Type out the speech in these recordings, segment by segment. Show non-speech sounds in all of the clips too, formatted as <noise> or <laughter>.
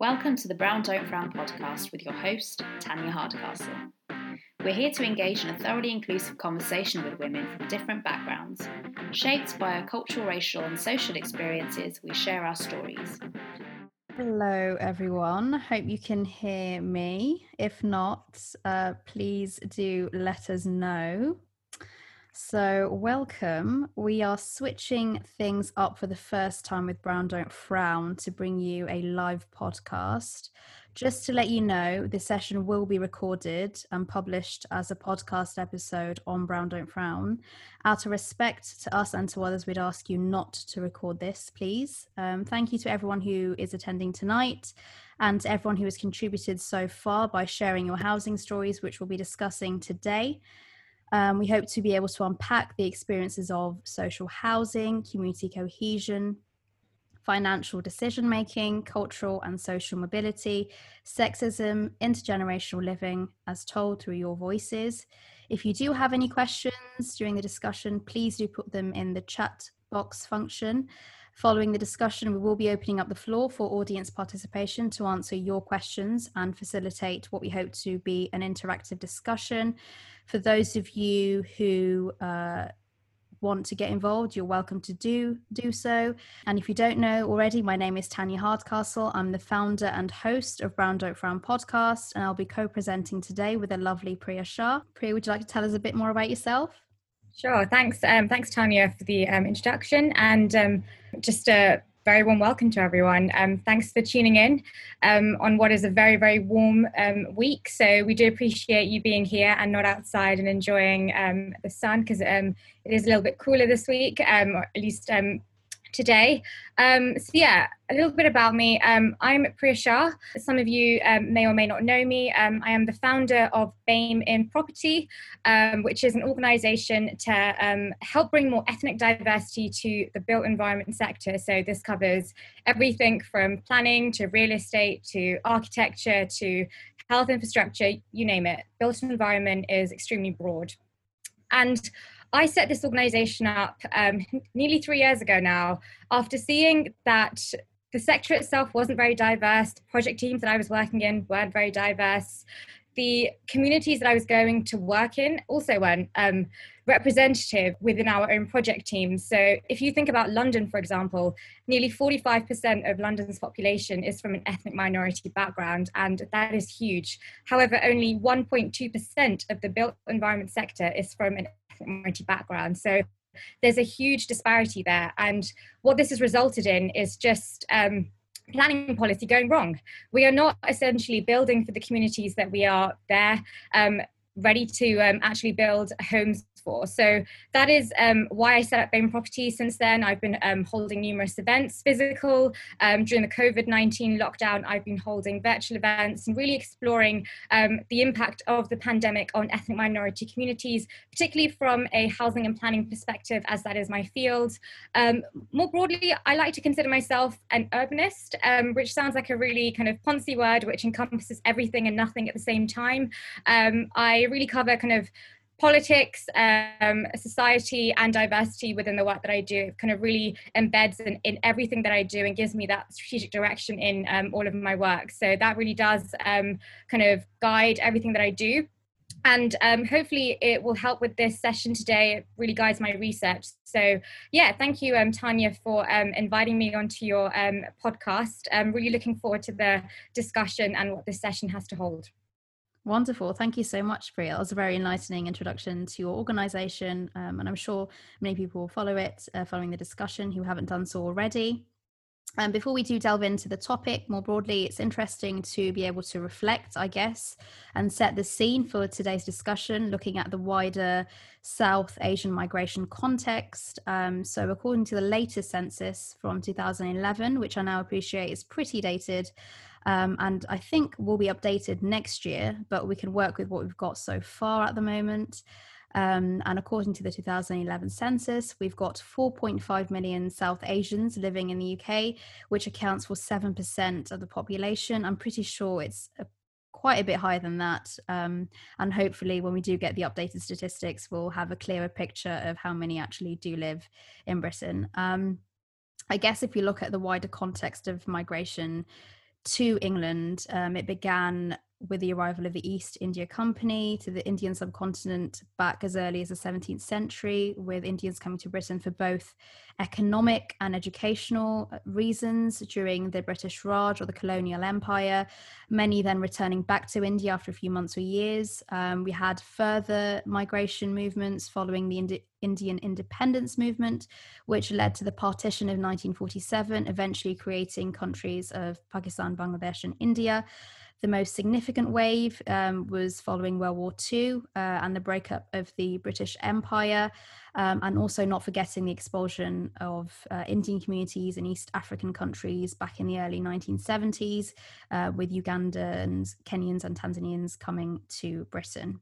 Welcome to the Brown Don't Frown podcast with your host, Tanya Hardcastle. We're here to engage in a thoroughly inclusive conversation with women from different backgrounds. Shaped by our cultural, racial, and social experiences, we share our stories. Hello, everyone. Hope you can hear me. If not, uh, please do let us know. So, welcome. We are switching things up for the first time with Brown Don't Frown to bring you a live podcast. Just to let you know, this session will be recorded and published as a podcast episode on Brown Don't Frown. Out of respect to us and to others, we'd ask you not to record this, please. Um, thank you to everyone who is attending tonight and to everyone who has contributed so far by sharing your housing stories, which we'll be discussing today. Um, we hope to be able to unpack the experiences of social housing, community cohesion, financial decision making, cultural and social mobility, sexism, intergenerational living, as told through your voices. If you do have any questions during the discussion, please do put them in the chat box function. Following the discussion, we will be opening up the floor for audience participation to answer your questions and facilitate what we hope to be an interactive discussion. For those of you who uh, want to get involved, you're welcome to do do so. And if you don't know already, my name is Tanya Hardcastle. I'm the founder and host of Brown Don't Frown podcast, and I'll be co-presenting today with the lovely Priya Shah. Priya, would you like to tell us a bit more about yourself? Sure. Thanks. Um, thanks, Tanya, for the um, introduction, and um, just a very warm welcome to everyone. Um, thanks for tuning in um, on what is a very, very warm um, week. So we do appreciate you being here and not outside and enjoying um, the sun because um, it is a little bit cooler this week, um, or at least today. Um, so yeah, a little bit about me. Um, I'm Priya Shah. Some of you um, may or may not know me. Um, I am the founder of BAME in Property, um, which is an organisation to um, help bring more ethnic diversity to the built environment sector. So this covers everything from planning to real estate to architecture to health infrastructure, you name it. Built environment is extremely broad. And I set this organization up um, nearly three years ago now after seeing that the sector itself wasn't very diverse, the project teams that I was working in weren't very diverse, the communities that I was going to work in also weren't um, representative within our own project teams. So, if you think about London, for example, nearly 45% of London's population is from an ethnic minority background, and that is huge. However, only 1.2% of the built environment sector is from an ethnic minority background. So, there's a huge disparity there. And what this has resulted in is just um, planning policy going wrong. We are not essentially building for the communities that we are there. Um, ready to um, actually build homes for. So that is um, why I set up BAME Property since then. I've been um, holding numerous events, physical. Um, during the COVID 19 lockdown, I've been holding virtual events and really exploring um, the impact of the pandemic on ethnic minority communities, particularly from a housing and planning perspective, as that is my field. Um, more broadly, I like to consider myself an urbanist, um, which sounds like a really kind of poncy word, which encompasses everything and nothing at the same time. I really cover kind of politics, um, society, and diversity within the work that I do. Kind of really embeds in, in everything that I do and gives me that strategic direction in um, all of my work. So that really does um, kind of guide everything that I do. And um, hopefully it will help with this session today. It really guides my research. So yeah, thank you, um, Tanya, for um, inviting me onto your podcast. I'm really looking forward to the discussion and what this session has to hold. Wonderful. Thank you so much, Priya. That was a very enlightening introduction to your organization. Um, and I'm sure many people will follow it uh, following the discussion who haven't done so already. And before we do delve into the topic more broadly, it's interesting to be able to reflect, I guess, and set the scene for today's discussion, looking at the wider South Asian migration context. Um, so, according to the latest census from 2011, which I now appreciate is pretty dated, um, and I think will be updated next year, but we can work with what we've got so far at the moment. Um, and according to the 2011 census, we've got 4.5 million South Asians living in the UK, which accounts for 7% of the population. I'm pretty sure it's a, quite a bit higher than that. Um, and hopefully, when we do get the updated statistics, we'll have a clearer picture of how many actually do live in Britain. Um, I guess if you look at the wider context of migration, to England. Um, it began with the arrival of the East India Company to the Indian subcontinent back as early as the 17th century, with Indians coming to Britain for both economic and educational uh, reasons during the British Raj or the colonial empire, many then returning back to India after a few months or years. Um, we had further migration movements following the Indi- Indian independence movement, which led to the partition of 1947, eventually creating countries of Pakistan, Bangladesh, and India. The most significant wave um, was following World War II uh, and the breakup of the British Empire, um, and also not forgetting the expulsion of uh, Indian communities in East African countries back in the early 1970s, uh, with Ugandans, Kenyans, and Tanzanians coming to Britain.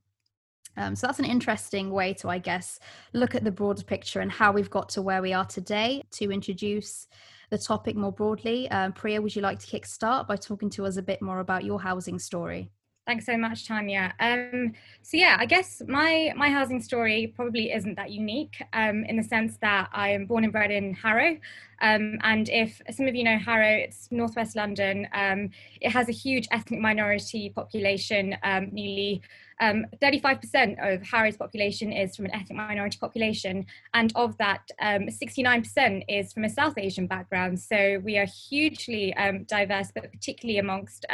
Um, so that's an interesting way to, I guess, look at the broader picture and how we've got to where we are today to introduce the topic more broadly. Um, Priya, would you like to kick start by talking to us a bit more about your housing story? Thanks so much, Tanya. Um, so yeah, I guess my my housing story probably isn't that unique um, in the sense that I am born and bred in Harrow, um, and if some of you know Harrow, it's northwest London. Um, it has a huge ethnic minority population. Um, 35% um, of Harrow's population is from an ethnic minority population, and of that, 69% is from a South Asian background. So we are hugely diverse, but particularly amongst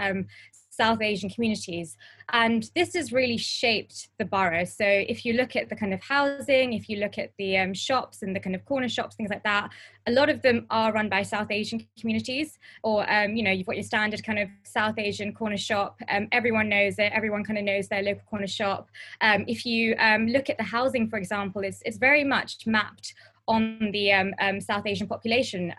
South Asian communities. And this has really shaped the borough. So if you look at the kind of housing, if you look at the um, shops and the kind of corner shops, things like that, a lot of them are run by South Asian communities. Or, um, you know, you've got your standard kind of South Asian corner shop. Um, everyone knows it. Everyone kind of knows their local corner shop. Um, if you um, look at the housing, for example, it's, it's very much mapped on the um, South Asian population.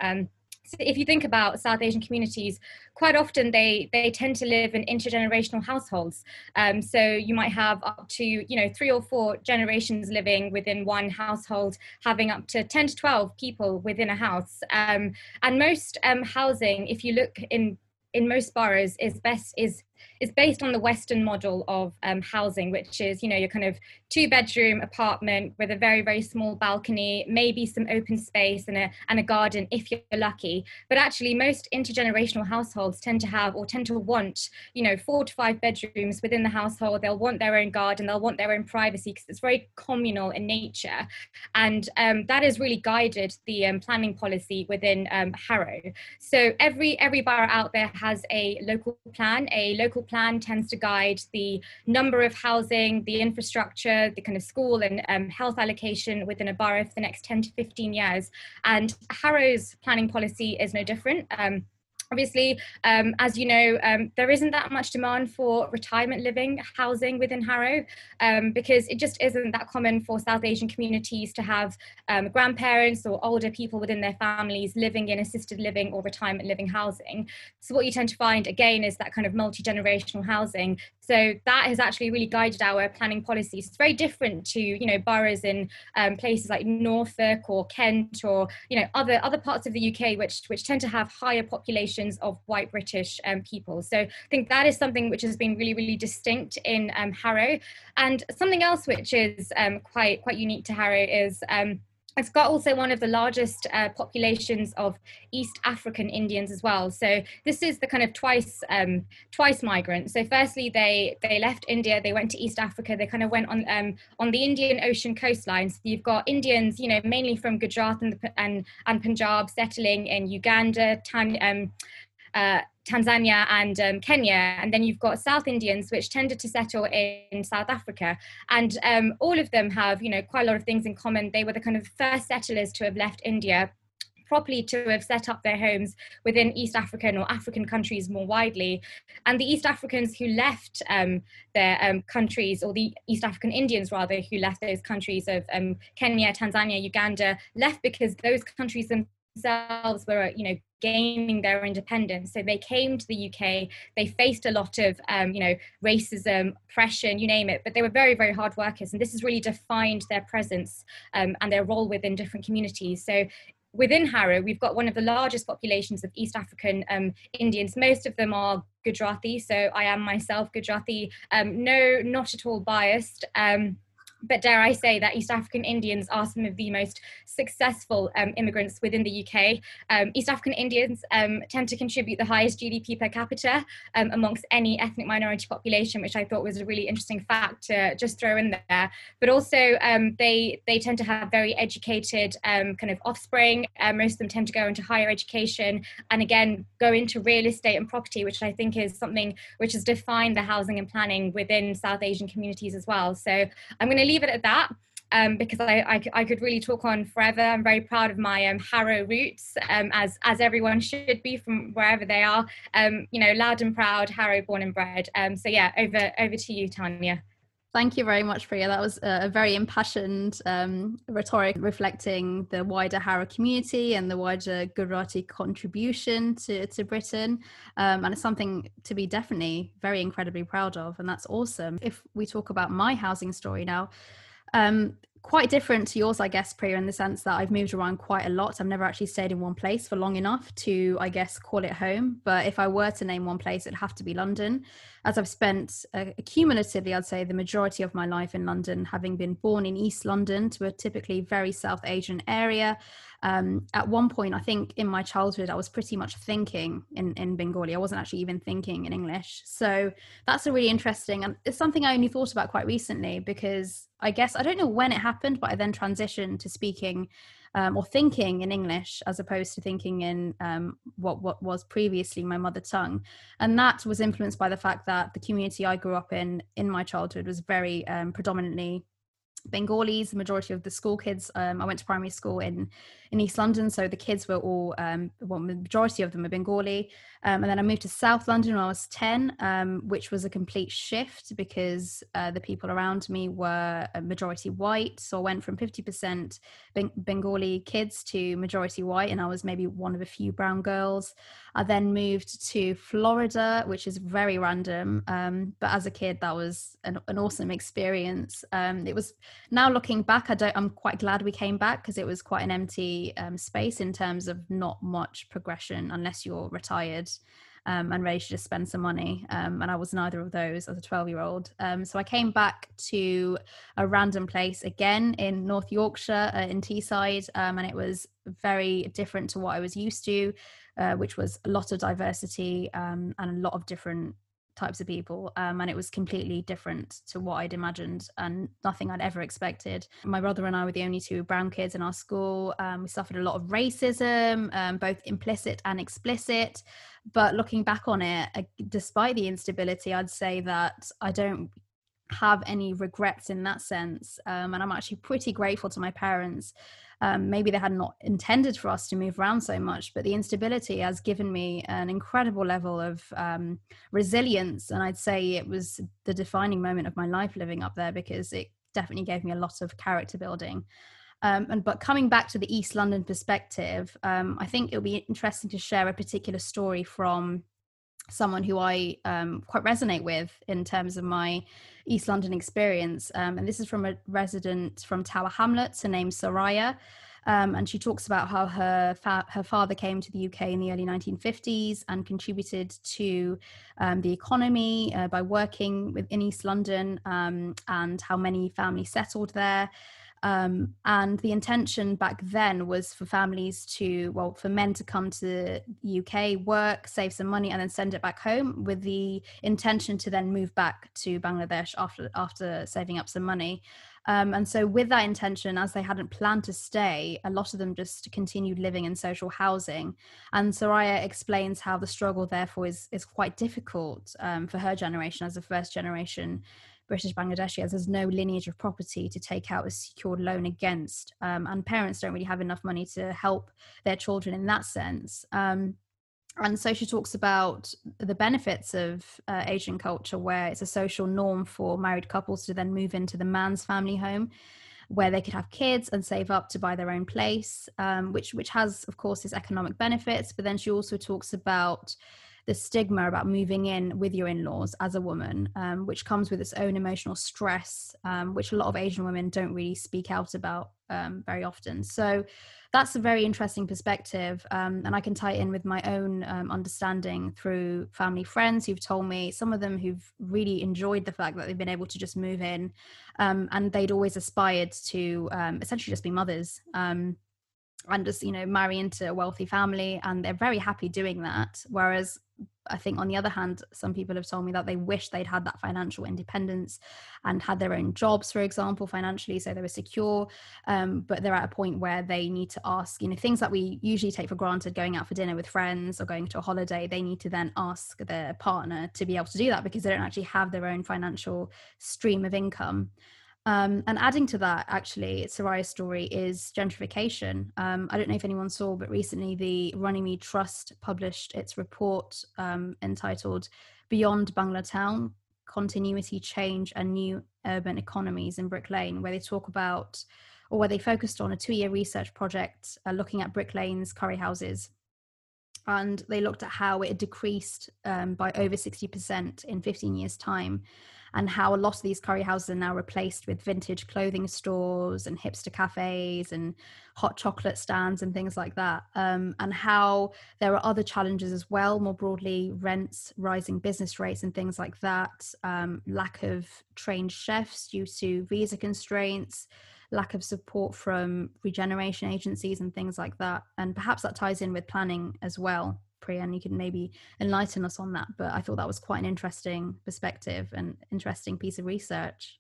If you think about South Asian communities, quite often they they tend to live in intergenerational households. Um, so you might have up to you know three or four generations living within one household, having up to ten to twelve people within a house. Um, and most um, housing, if you look in in most boroughs, is best is is based on the Western model of um, housing, which is, you know, your kind of two bedroom apartment with a very, very small balcony, maybe some open space and a, and a garden if you're lucky. But actually, most intergenerational households tend to have or tend to want, you know, four to five bedrooms within the household. They'll want their own garden, they'll want their own privacy because it's very communal in nature. And um, that has really guided the um, planning policy within um, Harrow. So every, every borough out there has a local plan, a local local plan tends to guide the number of housing, the infrastructure, the kind of school and um, health allocation within a borough for the next 10 to 15 years. And Harrow's planning policy is no different. Um, Obviously, um, as you know, um, there isn't that much demand for retirement living housing within Harrow um, because it just isn't that common for South Asian communities to have um, grandparents or older people within their families living in assisted living or retirement living housing. So, what you tend to find again is that kind of multi generational housing so that has actually really guided our planning policies. It's very different to you know boroughs in um, places like Norfolk or Kent or you know other other parts of the UK which which tend to have higher of white British um, people. So I think that is something which has been really really distinct in um, Harrow. And something else which is um, quite quite unique to Harrow is um, it's got also one of the largest uh, populations of East African Indians as well. So this is the kind of twice um, twice migrant. So firstly, they they left India, they went to East Africa. They kind of went on um, on the Indian Ocean coastline. So you've got Indians, you know, mainly from Gujarat and and, and Punjab, settling in Uganda, Tan, um, uh, Tanzania and um, Kenya, and then you've got South Indians, which tended to settle in South Africa, and um, all of them have, you know, quite a lot of things in common. They were the kind of first settlers to have left India properly to have set up their homes within East African or African countries more widely. And the East Africans who left um, their um, countries, or the East African Indians rather, who left those countries of um, Kenya, Tanzania, Uganda, left because those countries themselves were, you know, gaining their independence. So they came to the UK, they faced a lot of, um, you know, racism, oppression, you name it, but they were very, very hard workers. And this has really defined their presence um, and their role within different communities. So within Harrow, we've got one of the largest populations of East African um, Indians. Most of them are Gujarati, so I am myself Gujarati. Um, no, not at all biased. Um, but dare I say that East African Indians are some of the most successful um, immigrants within the UK. Um, East African Indians um, tend to contribute the highest GDP per capita um, amongst any ethnic minority population, which I thought was a really interesting fact to just throw in there. But also, um, they they tend to have very educated um, kind of offspring. Uh, most of them tend to go into higher education, and again go into real estate and property, which I think is something which has defined the housing and planning within South Asian communities as well. So I'm going to leave it at that. Um, because I, I, I, could really talk on forever. I'm very proud of my um, Harrow roots, um, as as everyone should be from wherever they are. Um, you know, loud and proud, Harrow born and bred. Um, so yeah, over over to you, Tanya. Thank you very much, Priya. That was a very impassioned um, rhetoric reflecting the wider Harrow community and the wider Gujarati contribution to, to Britain. Um, and it's something to be definitely very incredibly proud of. And that's awesome. If we talk about my housing story now, um, quite different to yours, I guess, Priya, in the sense that I've moved around quite a lot. I've never actually stayed in one place for long enough to, I guess, call it home. But if I were to name one place, it'd have to be London, as I've spent uh, cumulatively, I'd say, the majority of my life in London, having been born in East London to a typically very South Asian area. Um, at one point, I think in my childhood, I was pretty much thinking in, in Bengali. I wasn't actually even thinking in English. So that's a really interesting, and it's something I only thought about quite recently because I guess I don't know when it happened, but I then transitioned to speaking um, or thinking in English as opposed to thinking in um, what what was previously my mother tongue, and that was influenced by the fact that the community I grew up in in my childhood was very um, predominantly Bengalis. The majority of the school kids, um, I went to primary school in in East London, so the kids were all, um, well, the majority of them were Bengali. Um, and then I moved to South London when I was ten, um, which was a complete shift because uh, the people around me were a majority white. So I went from fifty percent Bengali kids to majority white, and I was maybe one of a few brown girls. I then moved to Florida, which is very random. Um, but as a kid, that was an, an awesome experience. Um, it was now looking back, I don't, I'm quite glad we came back because it was quite an empty um, space in terms of not much progression unless you're retired. Um, and ready to just spend some money. Um, and I was neither of those as a 12 year old. Um, so I came back to a random place again in North Yorkshire uh, in Teesside, um, and it was very different to what I was used to uh, which was a lot of diversity um, and a lot of different types of people um, and it was completely different to what i'd imagined and nothing i'd ever expected. My brother and i were the only two brown kids in our school um, we suffered a lot of racism um, both implicit and explicit but looking back on it uh, despite the instability i'd say that i don't have any regrets in that sense um, and i'm actually pretty grateful to my parents um, maybe they had not intended for us to move around so much, but the instability has given me an incredible level of um, resilience. And I'd say it was the defining moment of my life living up there because it definitely gave me a lot of character building. Um, and but coming back to the East London perspective, um, I think it'll be interesting to share a particular story from someone who I um, quite resonate with in terms of my East London experience. Um, and this is from a resident from Tower Hamlets, her name's Soraya. Um, and she talks about how her fa- her father came to the UK in the early 1950s and contributed to um, the economy uh, by working within East London um, and how many families settled there. Um, and the intention back then was for families to, well, for men to come to the UK, work, save some money, and then send it back home, with the intention to then move back to Bangladesh after after saving up some money. Um, and so, with that intention, as they hadn't planned to stay, a lot of them just continued living in social housing. And Soraya explains how the struggle, therefore, is is quite difficult um, for her generation as a first generation British Bangladeshi as there's no lineage of property to take out a secured loan against. Um, and parents don't really have enough money to help their children in that sense. Um, and so she talks about the benefits of uh, Asian culture, where it's a social norm for married couples to then move into the man's family home, where they could have kids and save up to buy their own place, um, which which has, of course, its economic benefits. But then she also talks about the stigma about moving in with your in-laws as a woman um, which comes with its own emotional stress um, which a lot of asian women don't really speak out about um, very often. So that's a very interesting perspective um, and i can tie in with my own um, understanding through family friends who've told me some of them who've really enjoyed the fact that they've been able to just move in um, and they'd always aspired to essentially just be mothers and just you know marry into a wealthy family and they're very happy doing that. Whereas i think on the other hand some people have told me that they wish they'd had that financial independence and had their own jobs for example financially so they were secure um, but they're at a point where they need to ask you know things that we usually take for granted going out for dinner with friends or going to a holiday they need to then ask their partner to be able to do that because they don't actually have their own financial stream of income um, and adding to that, actually, Soraya's story is gentrification. Um, I don't know if anyone saw, but recently the Runnymede Trust published its report um, entitled Beyond Bangla Town Continuity, Change, and New Urban Economies in Brick Lane, where they talk about, or where they focused on a two year research project uh, looking at Brick Lane's curry houses. And they looked at how it had decreased um, by over 60% in 15 years' time and how a lot of these curry houses are now replaced with vintage clothing stores and hipster cafes and hot chocolate stands and things like that. Um, and how there are other challenges as well, more broadly, rents, rising business rates, and things like that, um, lack of trained chefs due to visa constraints. Lack of support from regeneration agencies and things like that. And perhaps that ties in with planning as well. And you can maybe enlighten us on that. But I thought that was quite an interesting perspective and interesting piece of research.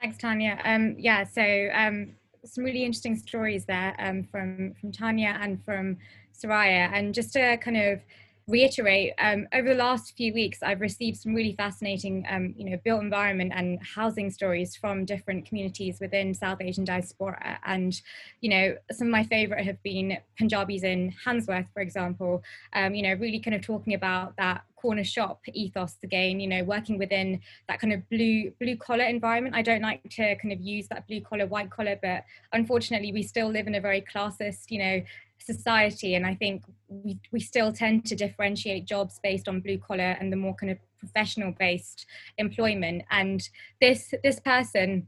Thanks, Tanya. Um, yeah, so um, some really interesting stories there um, from from Tanya and from Soraya, and just to kind of reiterate, um, over the last few weeks, I've received some really fascinating, um, you know, built environment and housing stories from different communities within South Asian diaspora. And, you know, some of my favorite have been Punjabis in Handsworth, for example, um, you know, really kind of talking about that corner shop ethos again you know working within that kind of blue blue collar environment i don't like to kind of use that blue collar white collar but unfortunately we still live in a very classist you know society and i think we, we still tend to differentiate jobs based on blue collar and the more kind of professional based employment. And this this person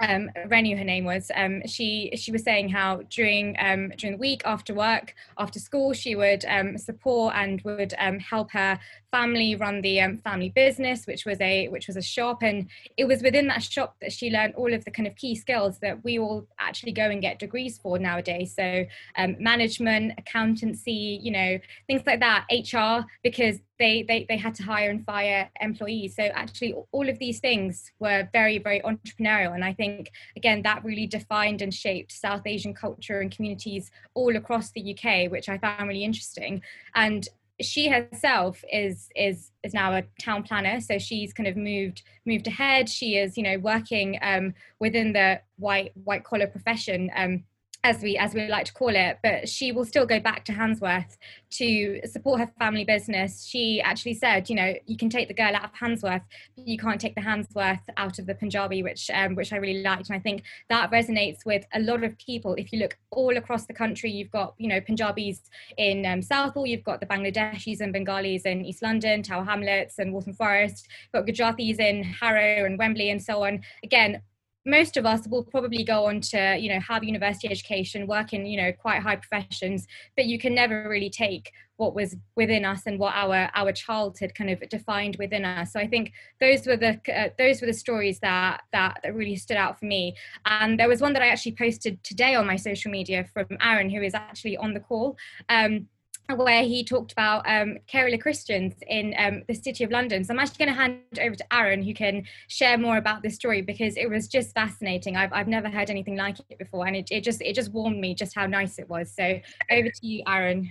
um, Renu, her name was. Um, she she was saying how during um, during the week after work, after school, she would um, support and would um, help her family run the um, family business, which was a which was a shop, and it was within that shop that she learned all of the kind of key skills that we all actually go and get degrees for nowadays. So management, accountancy, you know, things like that, HR, because they, they they had to hire and fire employees. So actually all of these things were very very entrepreneurial. And i think again that really defined and shaped south asian culture and communities all across the uk which i found really interesting. And she herself is is is now a town planner. So she's kind of moved moved ahead. She is you know working um, within the white white collar profession um, as we as we like to call it but she will still go back to handsworth to support her family business. She actually said you know you can take the girl out of handsworth but you can't take the handsworth out of the punjabi which um, which i really liked. And i think that resonates with a lot of people. If you look all across the country you've got you know punjabis in um, southall you've got the bangladeshis and bengalis in east london tower hamlets and waltham forest you've got gujaratis in harrow and wembley and so on. Again most of us will probably go on to you know have university education work in you know quite high professions but you can never really take what was within us and what our our childhood kind of defined within us. So i think those were the uh, those were the stories that, that that really stood out for me. And there was one that i actually posted today on my social media from aaron who is actually on the call. Um, where he talked about um, Kerala Christians in um, the city of London. So I'm actually going to hand over to Aaron, who can share more about this story because it was just fascinating. I've, I've never heard anything like it before, and it, it just it just warmed me just how nice it was. So over to you, Aaron.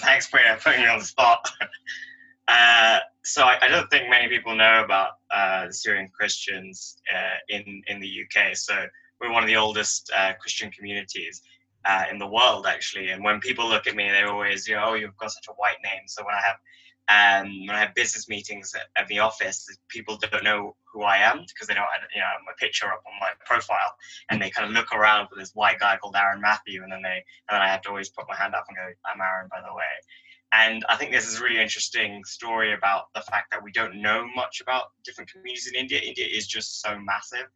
Thanks, Priya, putting me on the spot. <laughs> Uh, so I, I, don't think many people know about uh, the Syrian Christians uh, in in the UK. So we're one of the oldest uh, Christian communities uh, in the world actually. And when people look at me, they always, you know, oh, you've got such a white name. So when I have um, when I have business meetings at, at, the office, people don't know who I am because they don't, have you know, my picture up on my profile, and they kind of look around for this white guy called Aaron Matthew, and then they, and then I have to always put my hand up and go, "I'm Aaron, by the way." And I think this is a really interesting story about the fact that we don't know much about different communities in India. India is just so massive.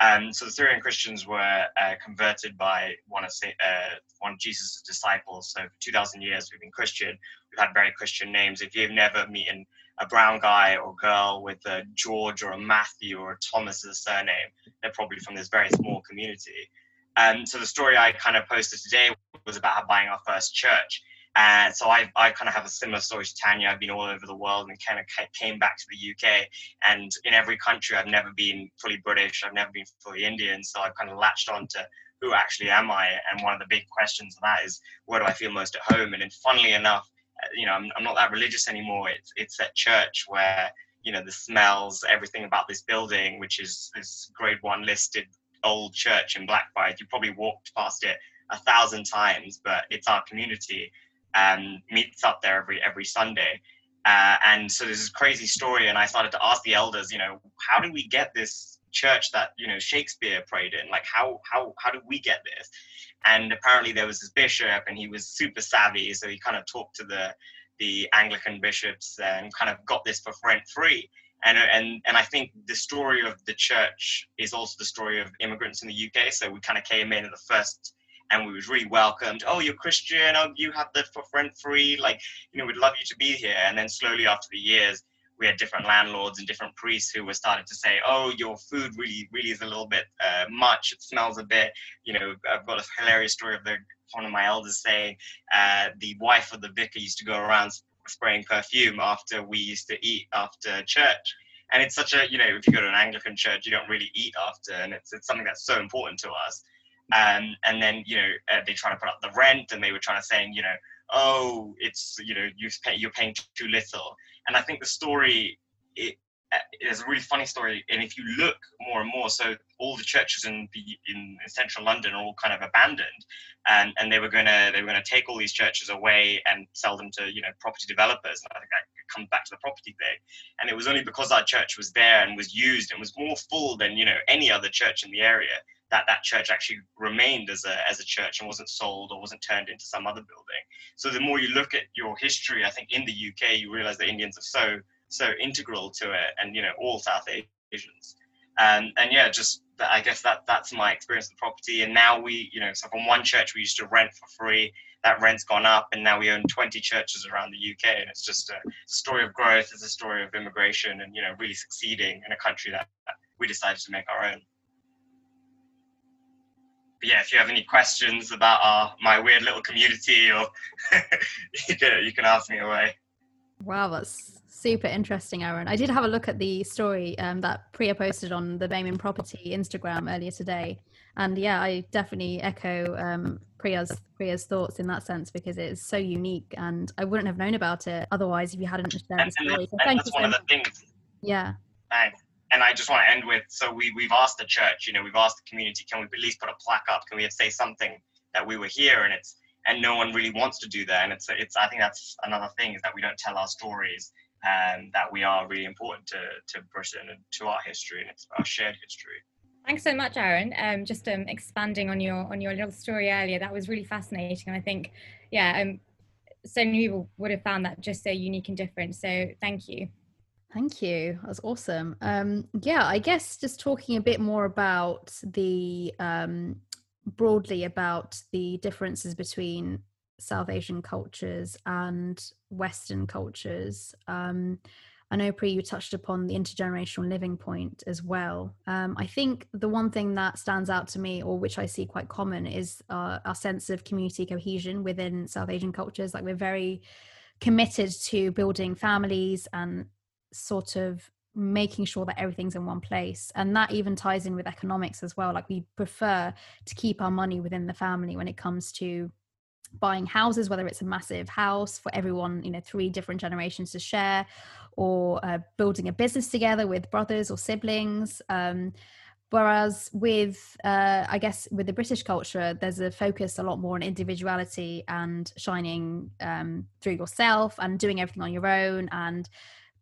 Um, so the Syrian Christians were uh, converted by one of uh, one of Jesus' disciples. So for 2,000 years we've been Christian. We've had very Christian names. If you've never met a brown guy or girl with a George or a Matthew or a Thomas as a surname, they're probably from this very small community. And um, so the story I kind of posted today was about buying our first church. And so I, I kind of have a similar story to Tanya. I've been all over the world and kind of came back to the UK. And in every country, I've never been fully British. I've never been fully Indian. So I've kind of latched on to who actually am I? And one of the big questions of that is where do I feel most at home? And then, funnily enough, uh, you know, I'm, I'm not that religious anymore. It's it's at church where you know the smells, everything about this building, which is this grade one listed old church in Blackfriars. You probably walked past it a thousand times, but it's our community um, meets up there every every Sunday. Uh, and so there's this crazy story, and I started to ask the elders, you know, how do we get this church that you know Shakespeare prayed in? Like, how how how do we get this? And apparently there was this bishop, and he was super savvy, so he kind of talked to the the Anglican bishops and kind of got this for rent free. And, and and I think the story of the church is also the story of immigrants in the UK. So we kind of came in at the first and we was really welcomed. Oh, you're Christian. Oh, you have the for rent free. Like, you know, we'd love you to be here. And then slowly after the years, we had different landlords and different priests who were starting to say, "Oh, your food really, really is a little bit uh, much. It smells a bit." You know, I've got a hilarious story of the one of my elders saying uh, the wife of the vicar used to go around spraying perfume after we used to eat after church. And it's such a, you know, if you go to an Anglican church, you don't really eat after, and it's, it's something that's so important to us. Um, and then you know uh, they try to put up the rent, and they were trying to saying you know oh it's you know you pay, you're paying too little. And I think the story it uh, is a really funny story. And if you look more and more, so all the churches in the in, central London are all kind of abandoned, and and they were gonna they were gonna take all these churches away and sell them to you know property developers. And I think that comes back to the property thing. And it was only because our church was there and was used and was more full than you know any other church in the area that that church actually remained as a as a church and wasn't sold or wasn't turned into some other building. So the more you look at your history, I think in the UK you realize that Indians are so so integral to it, and you know all South Asians. Um, and yeah, just I guess that that's my experience of the property. And now we, you know, so from one church we used to rent for free. That rent's gone up, and now we own 20 churches around the UK. And it's just a story of growth. It's a story of immigration, and you know, really succeeding in a country that we decided to make our own But yeah, if you have any questions about our my weird little community, or <laughs> you, can, you can ask me away. Wow, that's super interesting, Aaron. I did have a look at the story um, that Priya posted on the BAME in Property Instagram earlier today, and yeah, I definitely echo um, Priya's Priya's thoughts in that sense because it's so unique, and I wouldn't have known about it otherwise if you hadn't shared the story. So thank you so much. Yeah. Thanks and I just want to end with so we we've asked the church, you know, we've asked the community, can we at least put a plaque up? Can we say something that we were here? And it's and no one really wants to do that. And it's it's I think that's another thing is that we don't tell our stories and that we are really important to to Britain and to our history and it's our shared history. Thanks so much, Aaron. Um, just um, expanding on your on your little story earlier, that was really fascinating, and I think, yeah, um, so many people would have found that just so unique and different. So thank you. Thank you. That's awesome. Um, yeah, I guess just talking a bit more about the um, broadly about the differences between South Asian cultures and Western cultures. Um, I know, Pri, you touched upon the intergenerational living point as well. Um, I think the one thing that stands out to me, or which I see quite common, is uh, our sense of community cohesion within South Asian cultures. Like we're very committed to building families and sort of making sure that everything's in one place and that even ties in with economics as well. Like we prefer to keep our money within the family when it comes to buying houses whether it's a massive house for everyone you know three different generations to share or uh, building a business together with brothers or siblings um, Whereas with, uh, I guess, with the British culture, there's a focus a lot more on individuality and shining um, through yourself and doing everything on your own and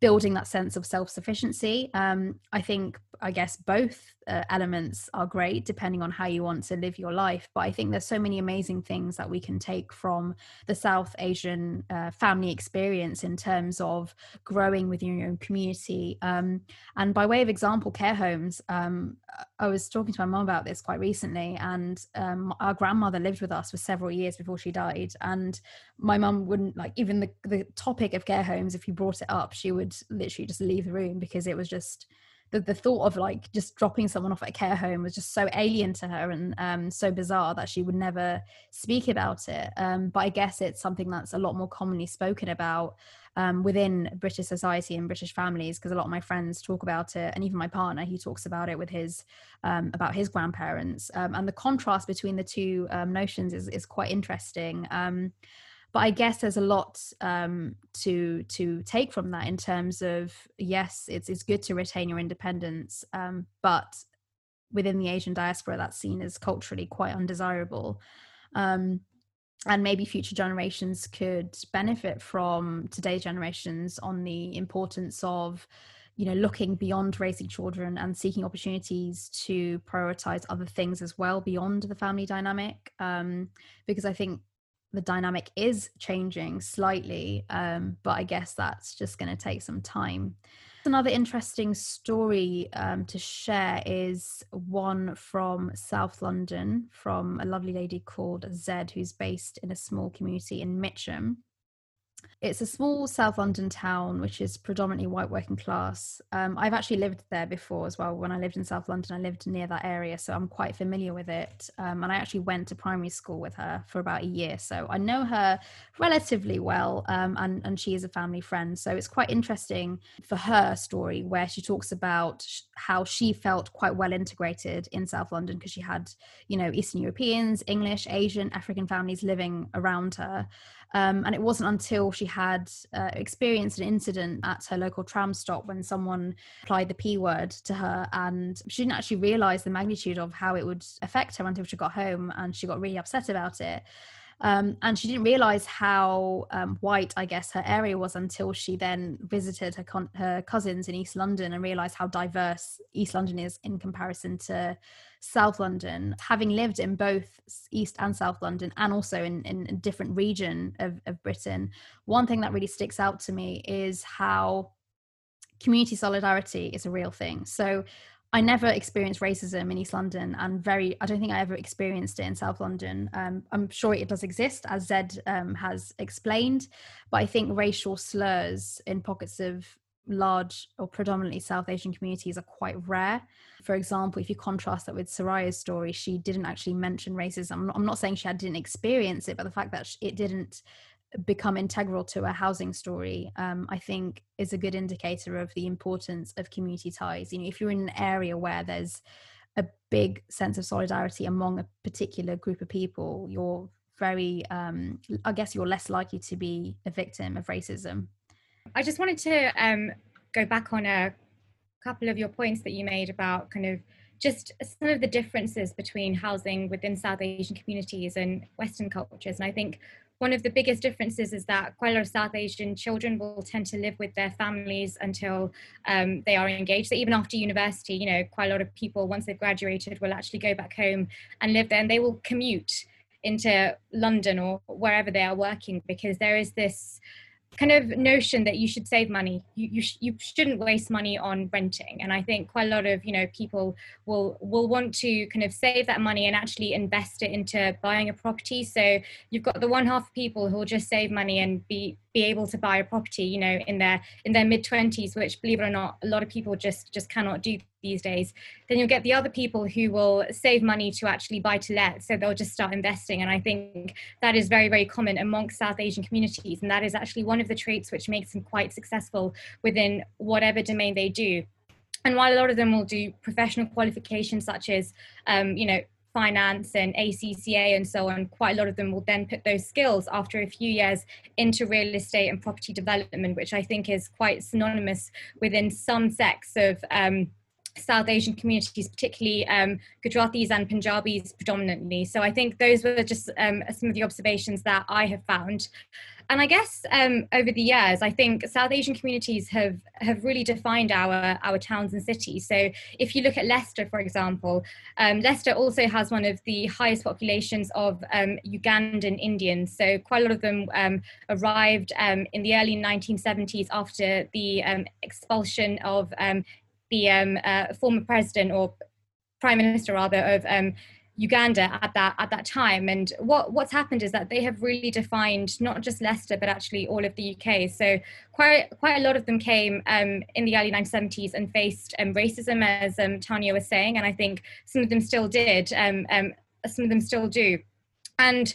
building that sense of self sufficiency. Um, I think, I guess, both uh, elements are great depending on how you want to live your life. But I think there's so many amazing things that we can take from the South Asian uh, family experience in terms of growing within your own community. Um, and by way of example, care homes, um, I was talking to my mom about this quite recently, and um, our grandmother lived with us for several years before she died. And my mum wouldn't like even the, the topic of care homes, if you brought it up, she would literally just leave the room because it was just the, the thought of like just dropping someone off at a care home was just so alien to her and um, so bizarre that she would never speak about it. Um, but I guess it's something that's a lot more commonly spoken about um, within British society and British families because a lot of my friends talk about it, and even my partner he talks about it with his um, about his grandparents, um, and the contrast between the two um, notions is is quite interesting. But I guess there's a lot um, to to take from that in terms of yes, it's it's good to retain your independence, um, but within the Asian diaspora, that's seen as culturally quite undesirable. Um, and maybe future generations could benefit from today's generations on the importance of you know looking beyond raising children and seeking opportunities to prioritize other things as well beyond the family dynamic um, because i think the dynamic is changing slightly, um, but I guess that's just going to take some time. Another interesting story um, to share is one from South London from a lovely lady called Zed, who's based in a small community in Mitcham. It's a small South London town which is predominantly white working class. Um, I've actually lived there before as well. When I lived in South London, I lived near that area, so I'm quite familiar with it. Um, and I actually went to primary school with her for about a year, so I know her relatively well. Um, and and she is a family friend, so it's quite interesting for her story where she talks about how she felt quite well integrated in South London because she had, you know, Eastern Europeans, English, Asian, African families living around her. Um, and it wasn't until she had uh, experienced an incident at her local tram stop when someone applied the P word to her, and she didn't actually realize the magnitude of how it would affect her until she got home and she got really upset about it. Um, and she didn't realize how um, white, I guess, her area was until she then visited her con- her cousins in East London and realized how diverse East London is in comparison to South London. Having lived in both East and South London, and also in, in a different region of, of Britain, one thing that really sticks out to me is how community solidarity is a real thing. So I never experienced racism in East London, and very, I don't think I ever experienced it in South London. Um, I'm sure it does exist, as Zed um, has explained, but I think racial slurs in pockets of large or predominantly South Asian communities are quite rare. For example, if you contrast that with Soraya's story, she didn't actually mention racism. I'm not saying she didn't experience it, but the fact that it didn't become integral to a housing story, um, I think is a good indicator of the importance of community ties. You know, if you're in an area where there's a big sense of solidarity among a particular group of people, you're very, um, I guess, you're less likely to be a victim of racism. I just wanted to um, go back on a couple of your points that you made about kind of just some of the differences between housing within South Asian communities and Western cultures. And I think one of the biggest differences is that quite a lot of South Asian children will tend to live with their families until um, they are engaged. So even after university, you know, quite a lot of people, once they've graduated, will actually go back home and live there and they will commute into London or wherever they are working because there is this kind of notion that you should save money. You you, sh- you shouldn't waste money on renting. And i think quite a lot of you know people will will want to kind of save that money and actually invest it into buying a property. So you've got the one half of people who will just save money and be be able to buy a property you know in their in their mid 20s which believe it or not a lot of people just just cannot do these days then you'll get the other people who will save money to actually buy to let so they'll just start investing. And i think that is very very common amongst south asian communities. And that is actually one of the traits which makes them quite successful within whatever domain they do. And while a lot of them will do professional qualifications such as um, you know finance and ACCA and so on, quite a lot of them will then put those skills after a few years into real estate and property development, which I think is quite synonymous within some sects of um, South Asian communities, particularly um, Gujaratis and Punjabis predominantly. So I think those were just um, some of the observations that I have found. And I guess um, over the years, I think South Asian communities have have really defined our our towns and cities. So if you look at Leicester, for example, um, Leicester also has one of the highest populations of um, Ugandan Indians. So quite a lot of them um, arrived in the early 1970s after the expulsion of the uh, former president or prime minister rather of Uganda at that at that time. And what what's happened is that they have really defined not just Leicester but actually all of the UK. So quite quite a lot of them came um, in the early 1970s and faced um, racism, as um, Tanya was saying, and I think some of them still did. Um, um, some of them still do, and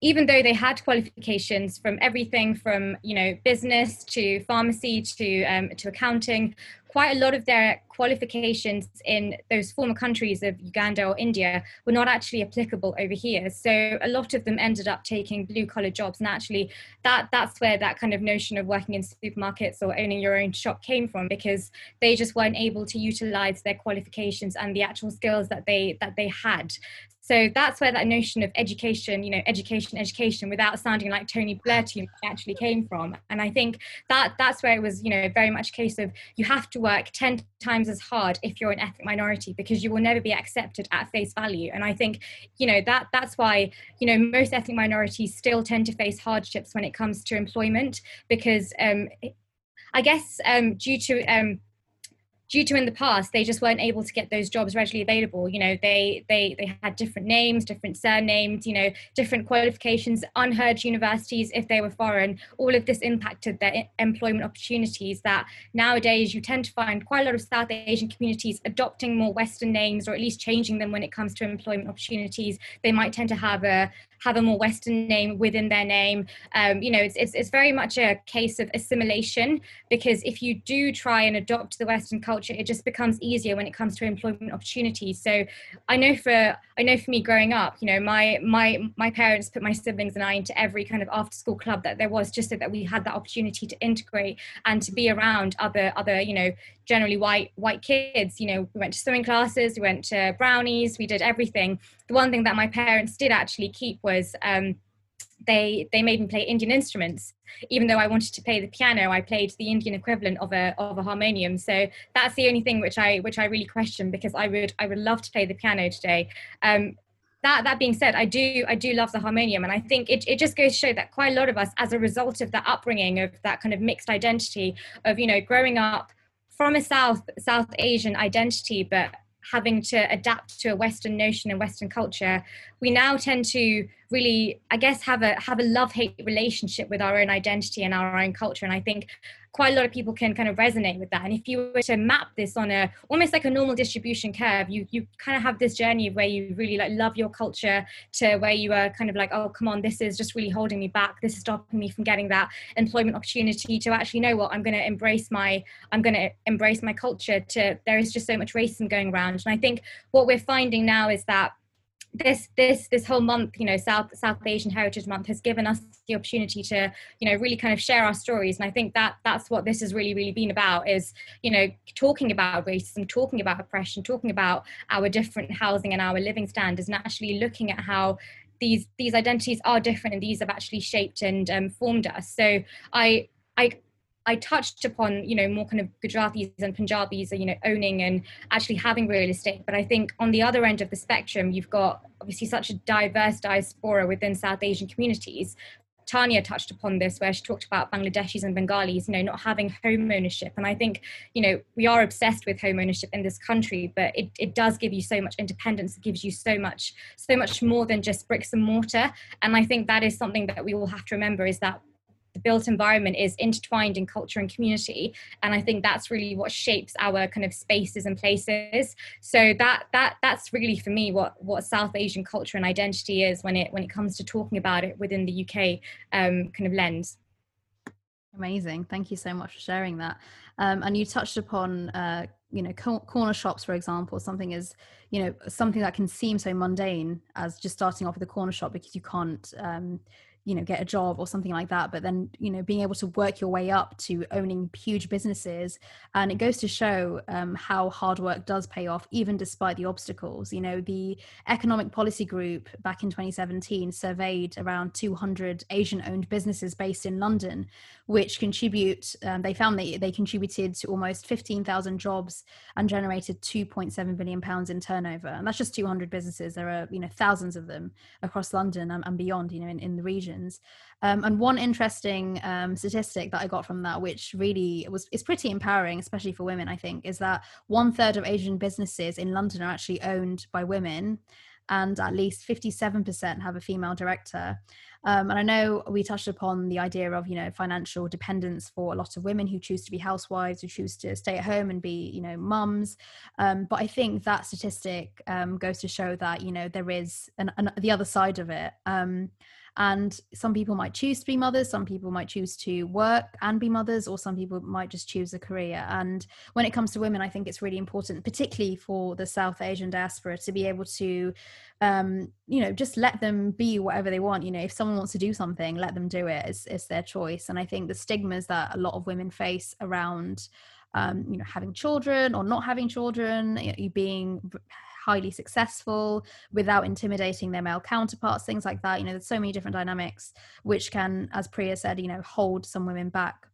even though they had qualifications from everything from you know business to pharmacy to um, to accounting quite a lot of their qualifications in those former countries of Uganda or India were not actually applicable over here. So a lot of them ended up taking blue collar jobs. And actually that that's where that kind of notion of working in supermarkets or owning your own shop came from because they just weren't able to utilize their qualifications and the actual skills that they that they had. So that's where that notion of education, you know, education, education, without sounding like Tony Blair too much, actually came from. And I think that that's where it was, you know, very much a case of you have to work ten times as hard if you're an ethnic minority because you will never be accepted at face value. And I think, you know, that that's why, you know, most ethnic minorities still tend to face hardships when it comes to employment because um, I guess um, due to um, due to in the past they just weren't able to get those jobs readily available. You know they they they had different names different surnames you know different qualifications unheard universities if they were foreign. All of this impacted their employment opportunities that nowadays you tend to find quite a lot of south asian communities adopting more western names or at least changing them when it comes to employment opportunities. They might tend to have a have a more Western name within their name. Um, you know, it's, it's, it's very much a case of assimilation because if you do try and adopt the Western culture, it just becomes easier when it comes to employment opportunities. So I know for I know for me growing up, you know, my my my parents put my siblings and I into every kind of after school club that there was just so that we had that opportunity to integrate and to be around other other, you know, generally white white kids you know we went to swimming classes we went to brownies we did everything the one thing that my parents did actually keep was um, they they made me play Indian instruments. Even though I wanted to play the piano, I played the Indian equivalent of a of a harmonium. So that's the only thing which I which I really question because I would I would love to play the piano today. Um, that that being said, I do I do love the harmonium, and I think it, it just goes to show that quite a lot of us, as a result of that upbringing of that kind of mixed identity of you know growing up from a South South Asian identity, but having to adapt to a Western notion and Western culture, we now tend to really, I guess, have a have a love hate relationship with our own identity and our own culture. And I think quite a lot of people can kind of resonate with that. And if you were to map this on a almost like a normal distribution curve, you you kind of have this journey of where you really like love your culture to where you are kind of like, oh come on, this is just really holding me back. This is stopping me from getting that employment opportunity to actually know what I'm gonna embrace my I'm gonna embrace my culture to there is just so much racism going around. And I think what we're finding now is that this this this whole month you know south south asian heritage month has given us the opportunity to you know really kind of share our stories. And i think that that's what this has really really been about is you know talking about racism talking about oppression talking about our different housing and our living standards and actually looking at how these these identities are different and these have actually shaped and um, formed us. So i i I touched upon, you know, more kind of Gujaratis and Punjabis, are, you know, owning and actually having real estate. But I think on the other end of the spectrum, you've got obviously such a diverse diaspora within South Asian communities. Tanya touched upon this, where she talked about Bangladeshis and Bengalis, you know, not having home ownership. And I think, you know, we are obsessed with home ownership in this country, but it, it does give you so much independence. It gives you so much, so much more than just bricks and mortar. And I think that is something that we all have to remember is that the built environment is intertwined in culture and community. And i think that's really what shapes our kind of spaces and places. So that that that's really for me what what south asian culture and identity is when it when it comes to talking about it within the uk um, kind of lens. Amazing. Thank you so much for sharing that. Um, and you touched upon uh, you know corner shops for example something is you know something that can seem so mundane as just starting off with a corner shop because you can't um, you know get a job or something like that but then you know being able to work your way up to owning huge businesses and it goes to show um, how hard work does pay off even despite the obstacles. You know the economic policy group back in 2017 surveyed around 200 asian owned businesses based in london which contribute um, they found that they contributed to almost 15000 jobs and generated 2.7 billion pounds in turnover and that's just 200 businesses there are you know thousands of them across london and, and beyond you know in, in the regions. Um, and one interesting um, statistic that I got from that, which really was is pretty empowering, especially for women, I think, is that one third of Asian businesses in London are actually owned by women, and at least fifty seven percent have a female director. Um, and I know we touched upon the idea of you know financial dependence for a lot of women who choose to be housewives, who choose to stay at home and be you know mums. Um, but I think that statistic um, goes to show that you know there is an, an, the other side of it. And some people might choose to be mothers, some people might choose to work and be mothers, or some people might just choose a career. And when it comes to women, I think it's really important, particularly for the South Asian diaspora, to be able to, um, you know, just let them be whatever they want. You know, if someone wants to do something, let them do it. It's, it's their choice. And I think the stigmas that a lot of women face around um, you know having children or not having children you being highly successful without intimidating their male counterparts things like that. You know there's so many different dynamics which can as priya said you know hold some women back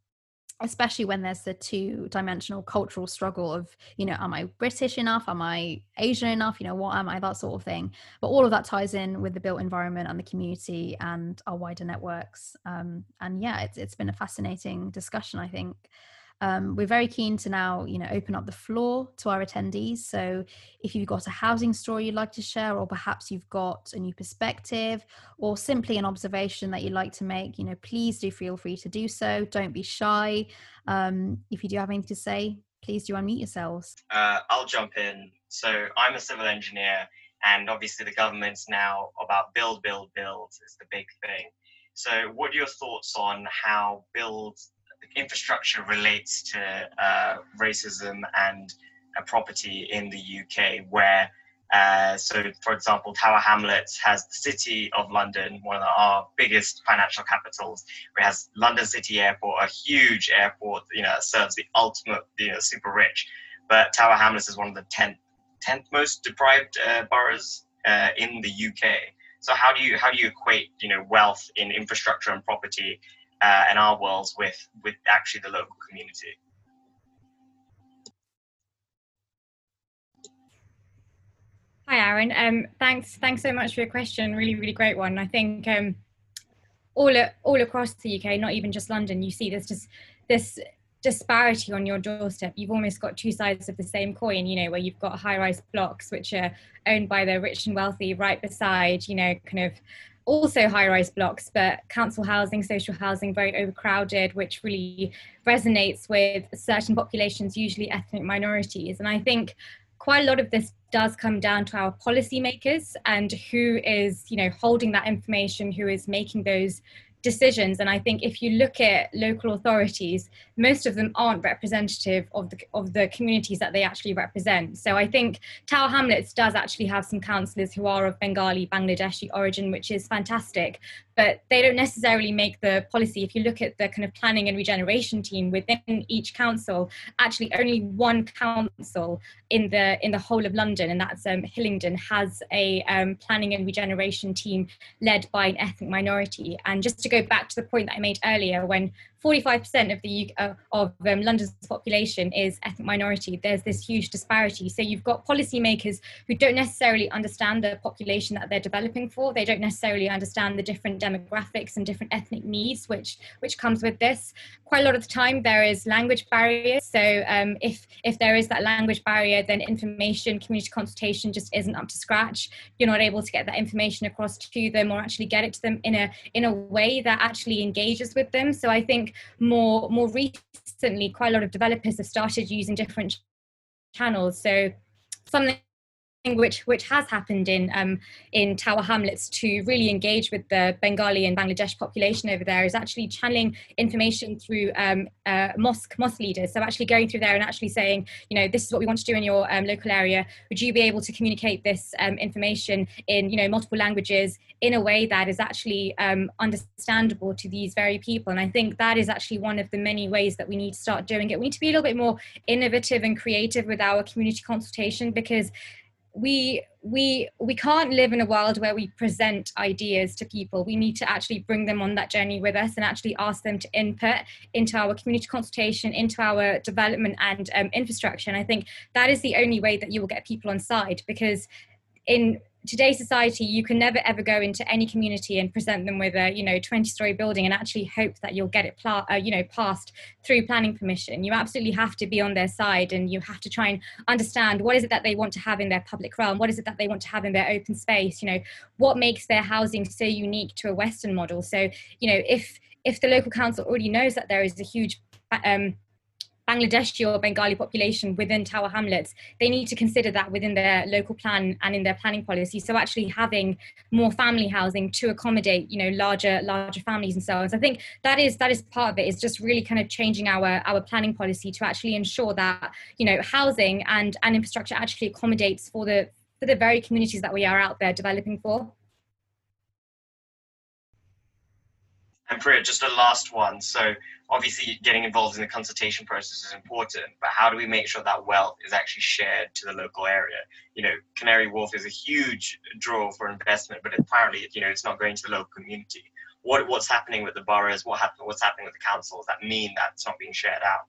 especially when there's the two dimensional cultural struggle of you know am i british enough? Am i asian enough? You know what am i? That sort of thing. But all of that ties in with the built environment and the community and our wider networks. Um, and yeah it's, it's been a fascinating discussion i think um, we're very keen to now, you know, open up the floor to our attendees. So if you've got a housing story you'd like to share, or perhaps you've got a new perspective, or simply an observation that you'd like to make, you know, please do feel free to do so. Don't be shy. Um, if you do have anything to say, please do unmute yourselves. Uh, I'll jump in. So I'm a civil engineer, and obviously the government's now about build, build, build is the big thing. So, what are your thoughts on how build infrastructure relates to uh, racism and uh, property in the UK, where uh, so, for example, Tower Hamlets has the City of London, one of our biggest financial capitals. It has London City Airport, a huge airport, you know, that serves the ultimate, you know, super rich. But Tower Hamlets is one of the 10th, 10th most deprived uh, boroughs uh, in the UK. So how do you how do you equate you know wealth in infrastructure and property uh, and our worlds with with actually the local community. Hi, Aaron. Um, thanks, thanks so much for your question. Really, really great one. I think um, all all across the UK, not even just London, you see this just this disparity on your doorstep. You've almost got two sides of the same coin. You know, where you've got high-rise blocks which are owned by the rich and wealthy, right beside, you know, kind of also high rise blocks, but council housing, social housing, very overcrowded, which really resonates with certain populations, usually ethnic minorities. And I think quite a lot of this does come down to our policymakers and who is, you know, holding that information, who is making those decisions. And I think if you look at local authorities, most of them aren't representative of the of the communities that they actually represent. So I think Tower Hamlets does actually have some councillors who are of Bengali, Bangladeshi origin, which is fantastic but they don't necessarily make the policy. If you look at the kind of planning and regeneration team within each council, actually only one council in the in the whole of London, and that's um, Hillingdon, has a um, planning and regeneration team led by an ethnic minority. And just to go back to the point that I made earlier, when 45% of the uh, of um, London's population is ethnic minority. There's this huge disparity. So you've got policymakers who don't necessarily understand the population that they're developing for. They don't necessarily understand the different demographics and different ethnic needs, which which comes with this. Quite a lot of the time, there is language barriers. So um, if if there is that language barrier, then information, community consultation just isn't up to scratch. You're not able to get that information across to them or actually get it to them in a in a way that actually engages with them. So I think more more recently, quite a lot of developers have started using different channels. So something which which has happened in um, in Tower Hamlets to really engage with the Bengali and Bangladesh population over there is actually channeling information through um, uh, mosque mosque leaders. So actually going through there and actually saying, you know, this is what we want to do in your um, local area. Would you be able to communicate this um, information in you know multiple languages in a way that is actually um, understandable to these very people? And I think that is actually one of the many ways that we need to start doing it. We need to be a little bit more innovative and creative with our community consultation because we we we can't live in a world where we present ideas to people. We need to actually bring them on that journey with us and actually ask them to input into our community consultation into our development and um, infrastructure. And i think that is the only way that you will get people on side because in today's society you can never ever go into any community and present them with a you know 20 story building and actually hope that you'll get it uh, you know passed through planning permission. You absolutely have to be on their side and you have to try and understand what is it that they want to have in their public realm? What is it that they want to have in their open space? You know what makes their housing so unique to a western model? So you know if if the local council already knows that there is a huge um, Bangladeshi or Bengali population within Tower Hamlets, they need to consider that within their local plan and in their planning policy. So actually having more family housing to accommodate, you know, larger larger families and so on. So I think that is that is part of it. Is just really kind of changing our our planning policy to actually ensure that you know housing and and infrastructure actually accommodates for the for the very communities that we are out there developing for. And Priya, just a last one. So obviously getting involved in the consultation process is important, but how do we make sure that wealth is actually shared to the local area? You know, Canary Wharf is a huge draw for investment, but apparently, you know, it's not going to the local community. What, what's happening with the boroughs? What what's happening with the councils that mean that's not being shared out?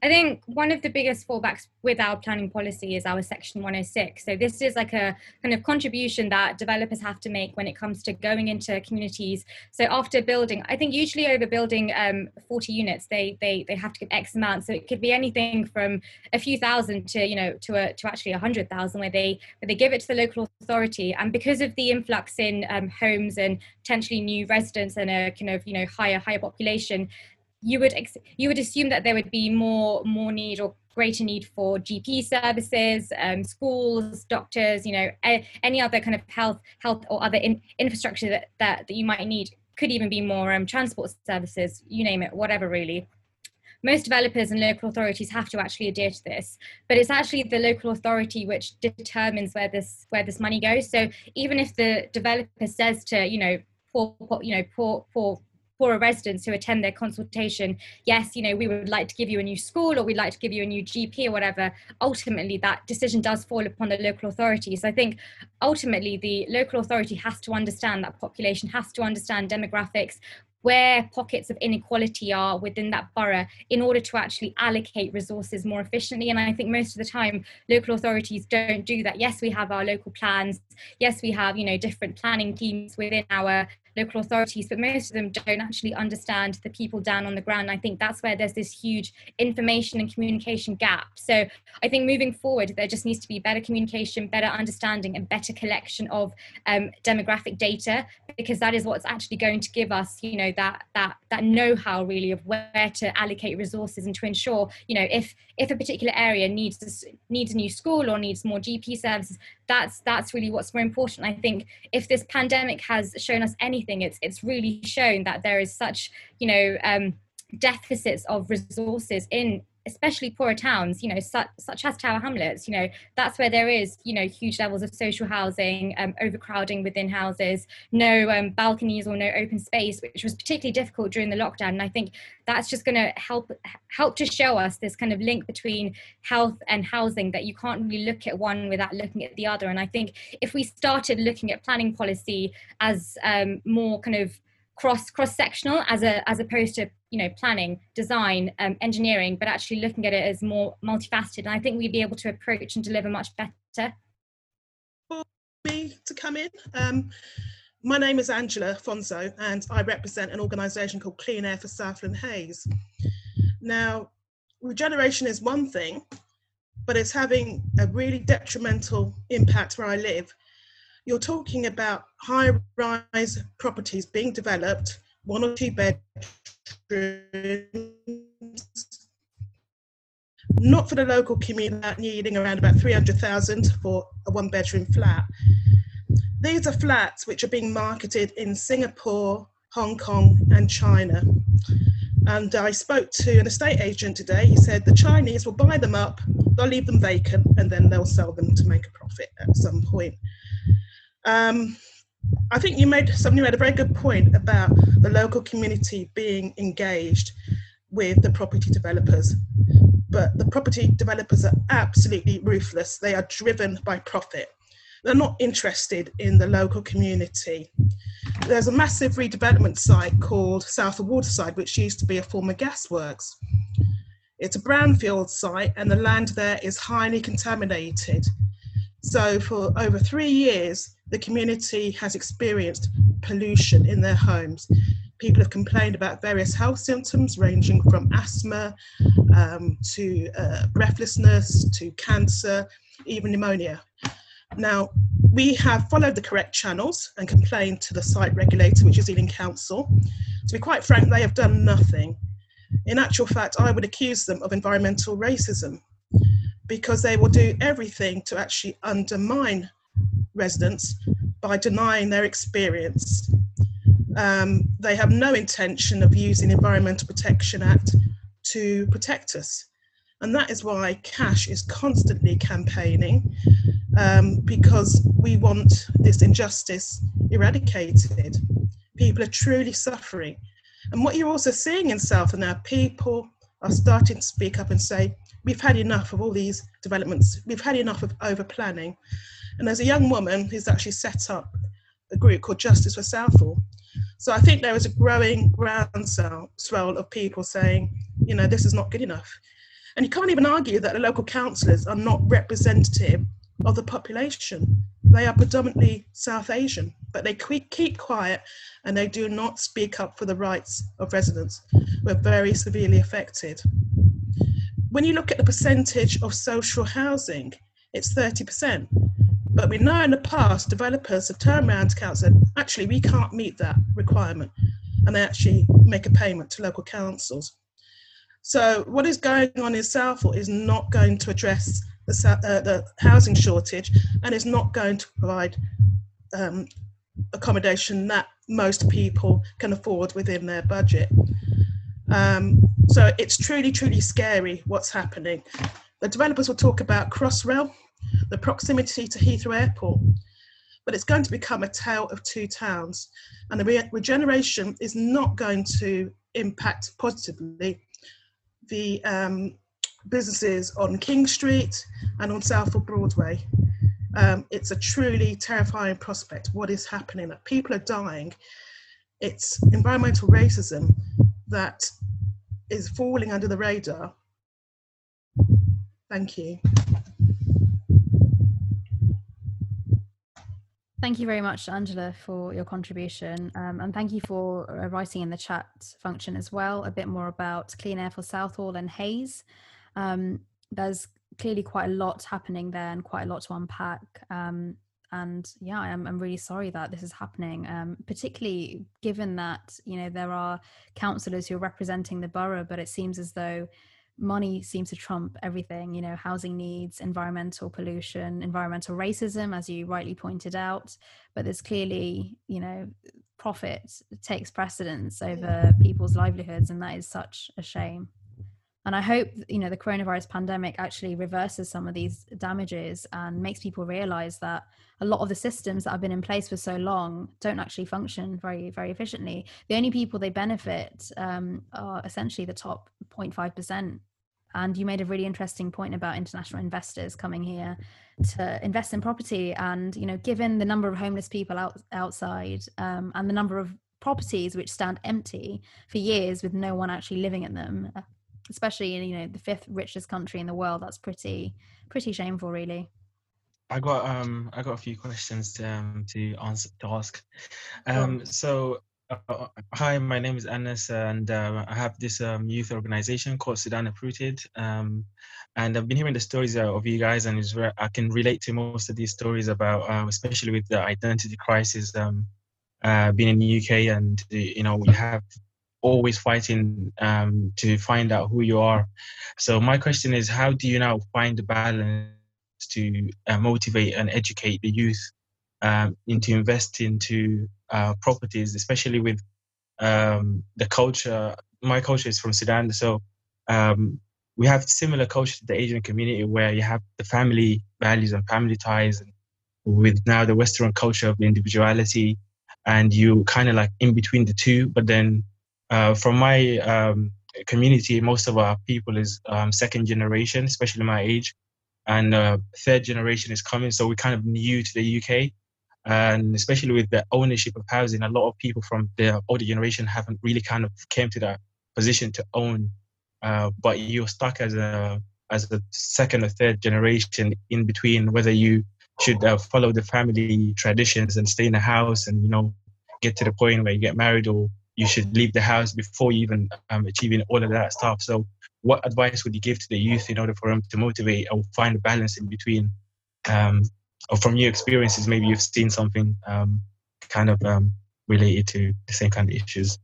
I think one of the biggest fallbacks with our planning policy is our section 106. So this is like a kind of contribution that developers have to make when it comes to going into communities. So after building, I think usually over building um, 40 units, they they they have to give X amount. So it could be anything from a few thousand to you know to a to actually a hundred thousand, where they where they give it to the local authority. And because of the influx in um, homes and potentially new residents and a kind of you know higher higher population, you would ex- you would assume that there would be more more need or greater need for GP services, um, schools, doctors, you know, a- any other kind of health health or other in- infrastructure that, that that you might need. Could even be more um, transport services, you name it, whatever really. Most developers and local authorities have to actually adhere to this, but it's actually the local authority which determines where this where this money goes. So even if the developer says to you know poor, poor you know poor poor poorer residents who attend their consultation, yes, you know, we would like to give you a new school or we'd like to give you a new GP or whatever, ultimately that decision does fall upon the local authority So I think ultimately the local authority has to understand that population, has to understand demographics, where pockets of inequality are within that borough in order to actually allocate resources more efficiently. And I think most of the time, local authorities don't do that. Yes, we have our local plans. Yes, we have, you know, different planning teams within our local authorities, but most of them don't actually understand the people down on the ground. I think that's where there's this huge information and communication gap. So I think moving forward, there just needs to be better communication, better understanding, and better collection of um, demographic data, because that is what's actually going to give us, you know, that that that know-how really of where to allocate resources and to ensure, you know, if if a particular area needs needs a new school or needs more GP services, that's that's really what's more important. I think if this pandemic has shown us anything, it's it's really shown that there is such you know um, deficits of resources in especially poorer towns, you know, such, such as Tower Hamlets, you know, that's where there is, you know, huge levels of social housing, um, overcrowding within houses, no um, balconies or no open space, which was particularly difficult during the lockdown. And I think that's just going to help help to show us this kind of link between health and housing that you can't really look at one without looking at the other. And I think if we started looking at planning policy as um, more kind of cross cross sectional as a as opposed to you know planning design um, engineering but actually looking at it as more multifaceted. And i think we'd be able to approach and deliver much better. For me to come in um, my name is angela fonzo and i represent an organisation called clean air for southall and hayes now regeneration is one thing but it's having a really detrimental impact where i live. You're talking about high rise properties being developed, one or two bedrooms, not for the local community needing around about 300,000 for a one bedroom flat. These are flats which are being marketed in Singapore, Hong Kong, and China. And I spoke to an estate agent today. He said the Chinese will buy them up, they'll leave them vacant, and then they'll sell them to make a profit at some point. Um, I think you made something You made a very good point about the local community being engaged with the property developers. But the property developers are absolutely ruthless. They are driven by profit. They're not interested in the local community. There's a massive redevelopment site called Southall Waterside, which used to be a former gasworks. It's a brownfield site, and the land there is highly contaminated. So, for over three years, the community has experienced pollution in their homes. People have complained about various health symptoms ranging from asthma um, to uh, breathlessness to cancer, even pneumonia. Now, we have followed the correct channels and complained to the site regulator, which is Ealing Council. To be quite frank, they have done nothing. In actual fact, I would accuse them of environmental racism because they will do everything to actually undermine residents by denying their experience. Um, they have no intention of using Environmental Protection Act to protect us. And that is why Cash is constantly campaigning um, because we want this injustice eradicated. People are truly suffering. And what you're also seeing in Southall now, people are starting to speak up and say, we've had enough of all these developments, we've had enough of over planning. And there's a young woman who's actually set up a group called Justice for Southall. So I think there is a growing groundswell of people saying, you know, this is not good enough. And you can't even argue that the local councillors are not representative of the population. They are predominantly South Asian, but they keep quiet and they do not speak up for the rights of residents who are very severely affected. When you look at the percentage of social housing, it's 30%. But we know in the past, developers have turned around to council and actually, we can't meet that requirement. And they actually make a payment to local councils. So what is going on in Southall is not going to address the, uh, the housing shortage and is not going to provide um, accommodation that most people can afford within their budget. Um, so it's truly, truly scary what's happening. The developers will talk about Crossrail, the proximity to Heathrow Airport. But it's going to become a tale of two towns. And the re- regeneration is not going to impact positively the um, businesses on King Street and on Southall Broadway. Um, it's a truly terrifying prospect. What is happening? That people are dying. It's environmental racism that is falling under the radar. Thank you. Thank you very much, Angela, for your contribution. Um, and thank you for uh, writing in the chat function as well a bit more about Clean Air for Southall and Hayes. Um, there's clearly quite a lot happening there and quite a lot to unpack. Um, and yeah, I'm, I'm really sorry that this is happening, um, particularly given that, you know, there are councillors who are representing the borough, but it seems as though money seems to trump everything you know housing needs environmental pollution environmental racism as you rightly pointed out. But there's clearly you know profit takes precedence over people's livelihoods and that is such a shame and i hope you know the coronavirus pandemic actually reverses some of these damages and makes people realize that a lot of the systems that have been in place for so long don't actually function very very efficiently. The only people they benefit um, are essentially the top 0.5% and you made a really interesting point about international investors coming here to invest in property. And you know given the number of homeless people out, outside um, and the number of properties which stand empty for years with no one actually living in them especially in you know the fifth richest country in the world that's pretty pretty shameful really I got um I got a few questions to um, to answer to ask. Um, so uh, hi, my name is Anas, and uh, I have this um, youth organization called Sudan Uprooted. Um, and I've been hearing the stories uh, of you guys, and it's where I can relate to most of these stories about, uh, especially with the identity crisis, um, uh, being in the UK, and you know we have always fighting um, to find out who you are. So my question is, how do you now find the balance to uh, motivate and educate the youth um, into invest into uh, properties, especially with um, the culture. My culture is from Sudan, so um, we have similar culture to the Asian community where you have the family values and family ties, and with now the Western culture of individuality, and you kind of like in between the two. But then, uh, from my um, community, most of our people is um, second generation, especially my age, and uh, third generation is coming. So we're kind of new to the UK and especially with the ownership of housing a lot of people from the older generation haven't really kind of came to that position to own uh, but you're stuck as a as a second or third generation in between whether you should uh, follow the family traditions and stay in a house and you know get to the point where you get married or you should leave the house before you even um, achieving all of that stuff so what advice would you give to the youth in order for them to motivate or find a balance in between um, or from your experiences, maybe you've seen something um, kind of um, related to the same kind of issues.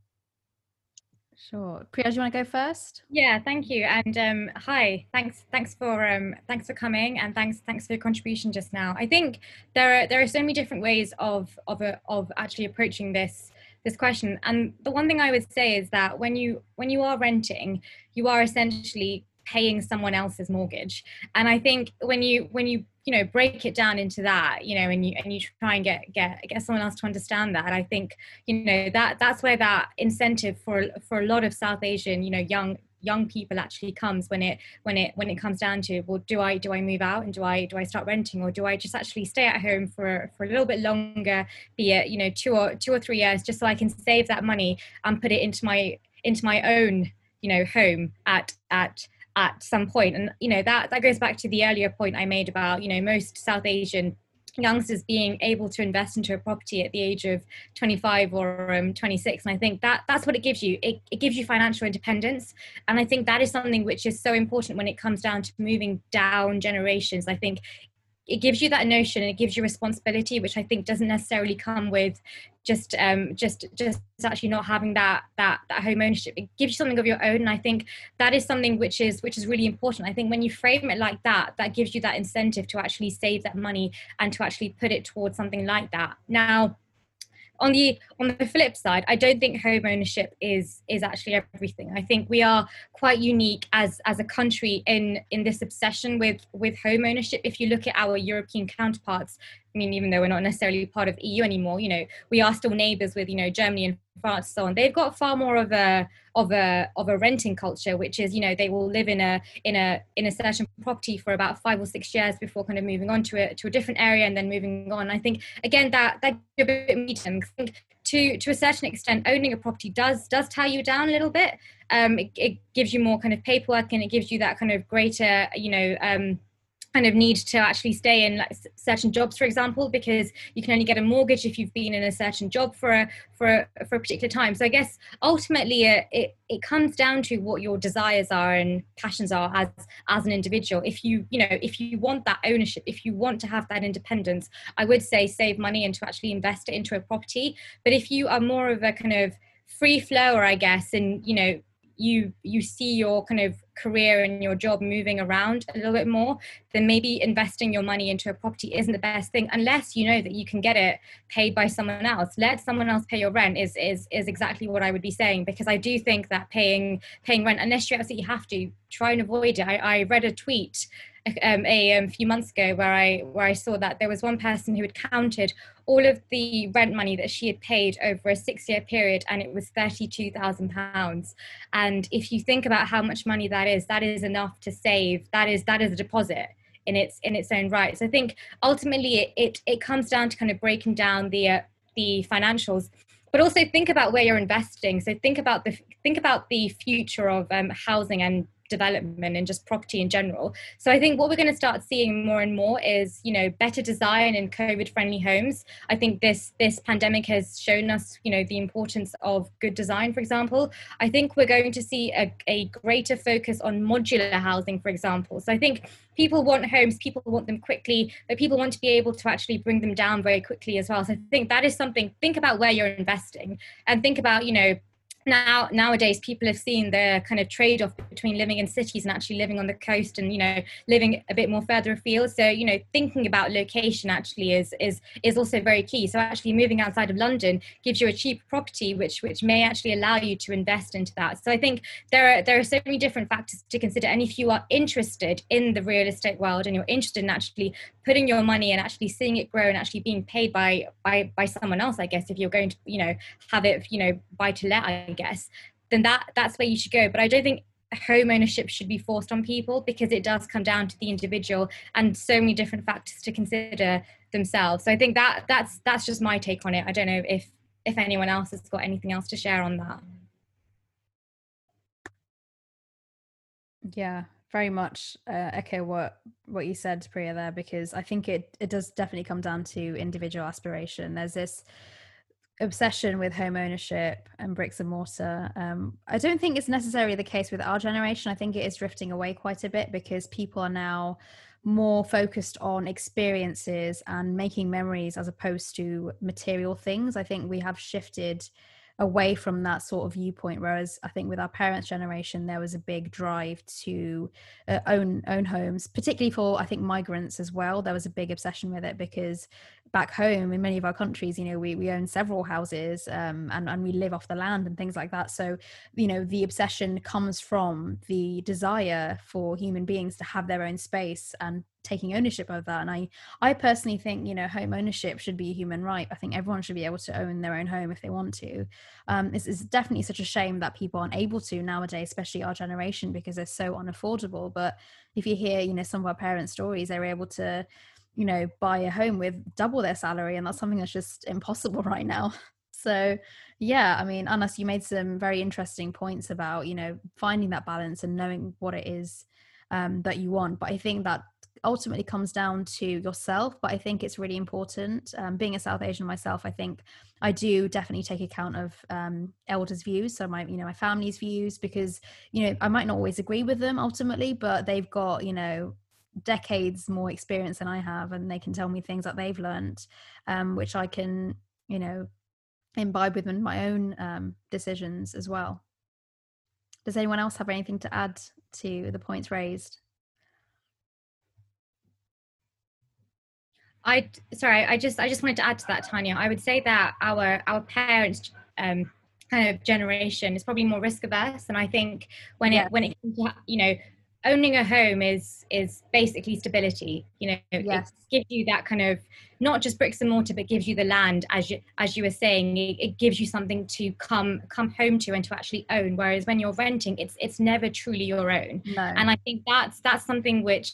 Sure, Priya, do you want to go first? Yeah, thank you, and um, hi. Thanks, thanks for um, thanks for coming, and thanks, thanks for your contribution just now. I think there are there are so many different ways of of a, of actually approaching this this question, and the one thing I would say is that when you when you are renting, you are essentially paying someone else's mortgage, and I think when you when you you know break it down into that you know and you and you try and get get get someone else to understand that i think you know that that's where that incentive for for a lot of south asian you know young young people actually comes when it when it when it comes down to well do i do i move out and do i do i start renting? Or do i just actually stay at home for for a little bit longer be it you know two or two or three years just so i can save that money and put it into my into my own you know home at at at some point? And you know that that goes back to the earlier point i made about you know most south asian youngsters being able to invest into a property at the age of 25 or um, 26 and i think that that's what it gives you. It, it gives you financial independence and i think that is something which is so important when it comes down to moving down generations. I think it gives you that notion and it gives you responsibility which i think doesn't necessarily come with just um just just actually not having that that that home ownership. It gives you something of your own and i think that is something which is which is really important. I think when you frame it like that that gives you that incentive to actually save that money and to actually put it towards something like that. Now on the on the flip side i don't think home ownership is is actually everything. I think we are quite unique as as a country in in this obsession with with home ownership. If you look at our european counterparts I mean, even though we're not necessarily part of EU anymore, you know, we are still neighbours with, you know, Germany and France, and so on. They've got far more of a of a of a renting culture, which is, you know, they will live in a in a in a certain property for about five or six years before kind of moving on to a to a different area and then moving on. I think again that that a bit medium. I think to to a certain extent, owning a property does does tie you down a little bit. Um, it, it gives you more kind of paperwork and it gives you that kind of greater, you know. Um, kind of need to actually stay in like certain jobs, for example, because you can only get a mortgage if you've been in a certain job for a for a, for a particular time. So I guess ultimately it, it it comes down to what your desires are and passions are as as an individual. If you you know if you want that ownership, if you want to have that independence, I would say save money and to actually invest it into a property. But if you are more of a kind of free flower, I guess, and you know you you see your kind of career and your job moving around a little bit more then maybe investing your money into a property isn't the best thing unless you know that you can get it paid by someone else. Let someone else pay your rent is is is exactly what i would be saying because i do think that paying paying rent unless you absolutely have to try and avoid it. I, I read a tweet um, a um, few months ago where I where I saw that there was one person who had counted all of the rent money that she had paid over a six year period and it was thirty two thousand pounds. And if you think about how much money that is, that is enough to save. That is that is a deposit in its in its own right. So I think ultimately it it, it comes down to kind of breaking down the uh, the financials but also think about where you're investing so think about the think about the future of um, housing and development and just property in general. So I think what we're going to start seeing more and more is, you know, better design and COVID friendly homes. I think this this pandemic has shown us, you know, the importance of good design, for example. I think we're going to see a, a greater focus on modular housing, for example. So I think people want homes, people want them quickly, but people want to be able to actually bring them down very quickly as well. So I think that is something, think about where you're investing and think about, you know, now nowadays people have seen the kind of trade-off between living in cities and actually living on the coast and you know living a bit more further afield. So you know thinking about location actually is is is also very key. So actually moving outside of london gives you a cheap property which which may actually allow you to invest into that. So i think there are there are so many different factors to consider. And if you are interested in the real estate world and you're interested in actually putting your money and actually seeing it grow and actually being paid by by by someone else i guess if you're going to you know have it you know buy to let i guess then that that's where you should go. But i don't think home ownership should be forced on people because it does come down to the individual and so many different factors to consider themselves. So i think that that's that's just my take on it. I don't know if if anyone else has got anything else to share on that. Yeah very much uh, echo what what you said priya there because i think it it does definitely come down to individual aspiration. There's this obsession with home ownership and bricks and mortar. Um, I don't think it's necessarily the case with our generation. I think it is drifting away quite a bit because people are now more focused on experiences and making memories as opposed to material things. I think we have shifted away from that sort of viewpoint whereas i think with our parents generation there was a big drive to uh, own own homes particularly for i think migrants as well there was a big obsession with it because back home in many of our countries you know we, we own several houses um, and, and we live off the land and things like that. So you know the obsession comes from the desire for human beings to have their own space and taking ownership of that. And i i personally think you know home ownership should be a human right. I think everyone should be able to own their own home if they want to. Um it's definitely such a shame that people aren't able to nowadays especially our generation because they're so unaffordable. But if you hear you know some of our parents stories they're able to you know buy a home with double their salary and that's something that's just impossible <laughs> right now. So yeah i mean Anas you made some very interesting points about you know finding that balance and knowing what it is um, that you want. But i think that ultimately comes down to yourself. But i think it's really important um, being a south asian myself i think i do definitely take account of um, elders views so my you know my family's views because you know i might not always agree with them ultimately but they've got you know decades more experience than I have, and they can tell me things that they've learned, um, which I can, you know, imbibe within my own um, decisions as well. Does anyone else have anything to add to the points raised? I sorry, I just I just wanted to add to that, Tanya. I would say that our our parents um, kind of generation is probably more risk averse, and I think when it when it comes to you know owning a home is is basically stability you know yes. it gives you that kind of not just bricks and mortar but gives you the land as you as you were saying it, it, gives you something to come come home to and to actually own whereas when you're renting it's it's never truly your own no. and i think that's that's something which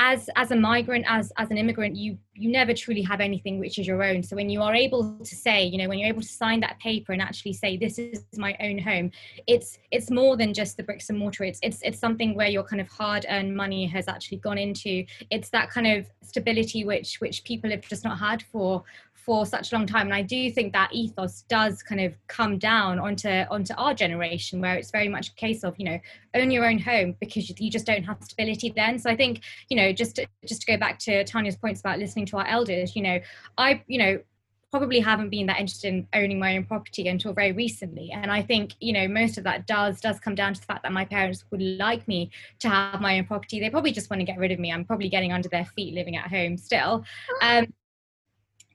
as as a migrant as as an immigrant you you never truly have anything which is your own. So when you are able to say you know when you're able to sign that paper and actually say this is my own home it's it's more than just the bricks and mortar. It's it's it's something where your kind of hard earned money has actually gone into. It's that kind of stability which which people have just not had for for such a long time. And i do think that ethos does kind of come down onto onto our generation where it's very much a case of you know own your own home because you just don't have stability then. So i think you know just to, just to go back to tanya's points about listening to our elders you know i you know probably haven't been that interested in owning my own property until very recently. And i think you know most of that does does come down to the fact that my parents would like me to have my own property. They probably just want to get rid of me. I'm probably getting under their feet living at home still. Um,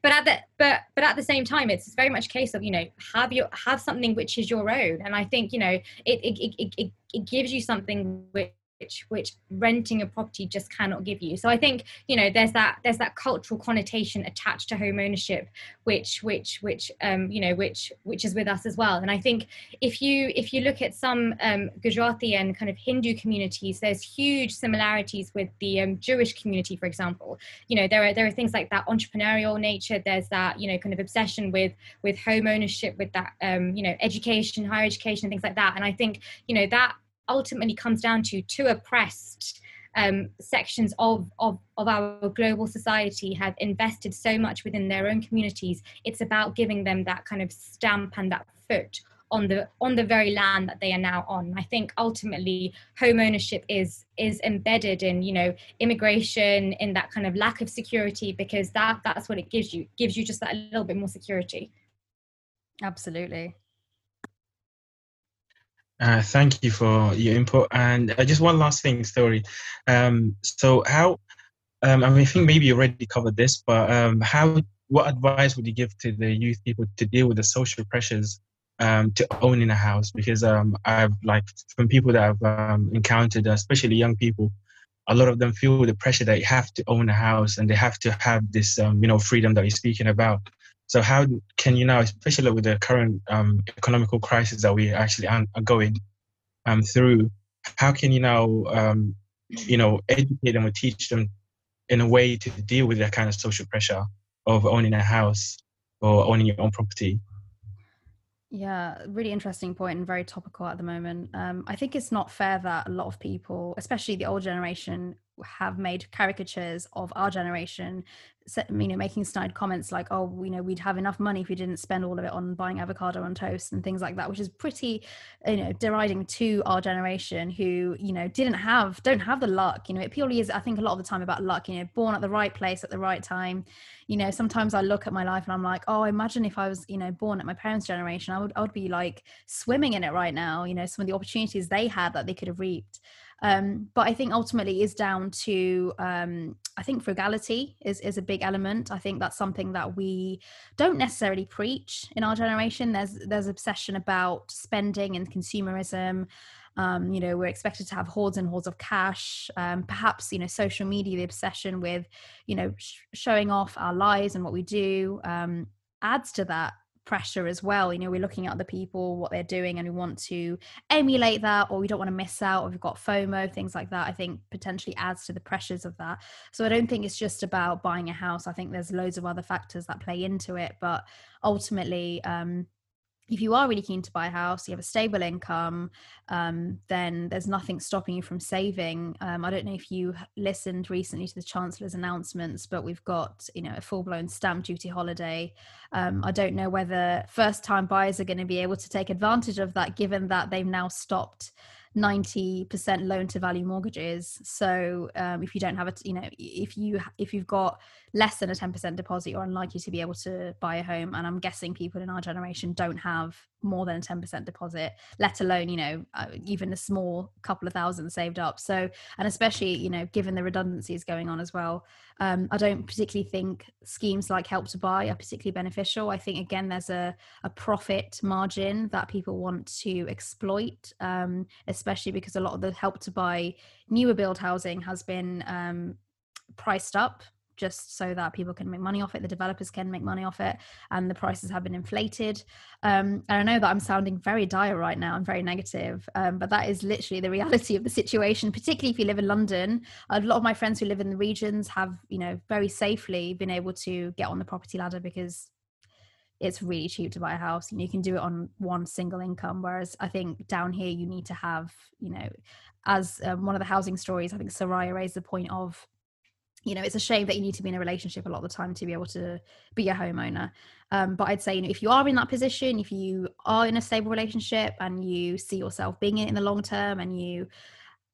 but at the but but at the same time it's very much a case of you know have your have something which is your own. And i think you know it it, it, it, it gives you something which which which renting a property just cannot give you. So i think you know there's that there's that cultural connotation attached to home ownership which which which um you know which which is with us as well. And i think if you if you look at some um gujarati and kind of hindu communities there's huge similarities with the um, jewish community for example. You know there are there are things like that entrepreneurial nature. There's that you know kind of obsession with with home ownership with that um you know education higher education things like that. And i think you know that ultimately comes down to two oppressed um, sections of, of, of our global society have invested so much within their own communities. It's about giving them that kind of stamp and that foot on the on the very land that they are now on. I think ultimately home ownership is is embedded in you know immigration in that kind of lack of security because that that's what it gives you gives you just that little bit more security. Absolutely. Uh, thank you for your input. And uh, just one last thing, story. Um, so how? Um, I mean, I think maybe you already covered this, but um, how? What advice would you give to the youth people to deal with the social pressures um, to owning a house? Because um, I've like from people that I've um, encountered, especially young people, a lot of them feel the pressure that you have to own a house and they have to have this, you know, freedom that you're speaking about. So how can you now, especially with the current um, economical crisis that we actually are going um, through, how can you now, um, you know, educate them or teach them in a way to deal with that kind of social pressure of owning a house or owning your own property? Yeah, really interesting point and very topical at the moment. Um, I think it's not fair that a lot of people, especially the old generation, have made caricatures of our generation you know making snide comments like oh you know we'd have enough money if we didn't spend all of it on buying avocado on toast and things like that which is pretty you know deriding to our generation who you know didn't have don't have the luck. You know it purely is i think a lot of the time about luck you know born at the right place at the right time. You know sometimes i look at my life and i'm like oh imagine if i was you know born at my parents generation i would i would be like swimming in it right now you know some of the opportunities they had that they could have reaped um, but I think ultimately is down to um, I think frugality is is a big element. I think that's something that we don't necessarily preach in our generation. There's there's obsession about spending and consumerism. Um, you know, we're expected to have hordes and hordes of cash. Um, perhaps you know, social media, the obsession with you know sh- showing off our lives and what we do um, adds to that pressure as well. You know, we're looking at other people, what they're doing, and we want to emulate that, or we don't want to miss out, or we've got FOMO, things like that. I think potentially adds to the pressures of that. So I don't think it's just about buying a house. I think there's loads of other factors that play into it, but ultimately, um, if you are really keen to buy a house, you have a stable income, um, then there's nothing stopping you from saving. Um, I don't know if you listened recently to the Chancellor's announcements, but we've got you know a full blown stamp duty holiday. Um, I don't know whether first time buyers are going to be able to take advantage of that, given that they've now stopped 90% loan to value mortgages so um, if you don't have it you know if you if you've got less than a 10% deposit you're unlikely to be able to buy a home. And i'm guessing people in our generation don't have more than a 10% deposit let alone you know uh, even a small couple of thousand saved up. So and especially you know given the redundancies going on as well um, i don't particularly think schemes like help to buy are particularly beneficial. I think again there's a, a profit margin that people want to exploit um, especially because a lot of the help to buy newer build housing has been um, priced up just so that people can make money off it, the developers can make money off it, and the prices have been inflated. Um, and I know that I'm sounding very dire right now and very negative, um, but that is literally the <laughs> reality of the situation. Particularly if you live in London, a lot of my friends who live in the regions have, you know, very safely been able to get on the property ladder because it's really cheap to buy a house. You know, you can do it on one single income, whereas I think down here you need to have, you know, as um, one of the housing stories, I think Soraya raised the point of you know it's a shame that you need to be in a relationship a lot of the time to be able to be a homeowner. Um, but i'd say you know if you are in that position if you are in a stable relationship and you see yourself being in it in the long term and you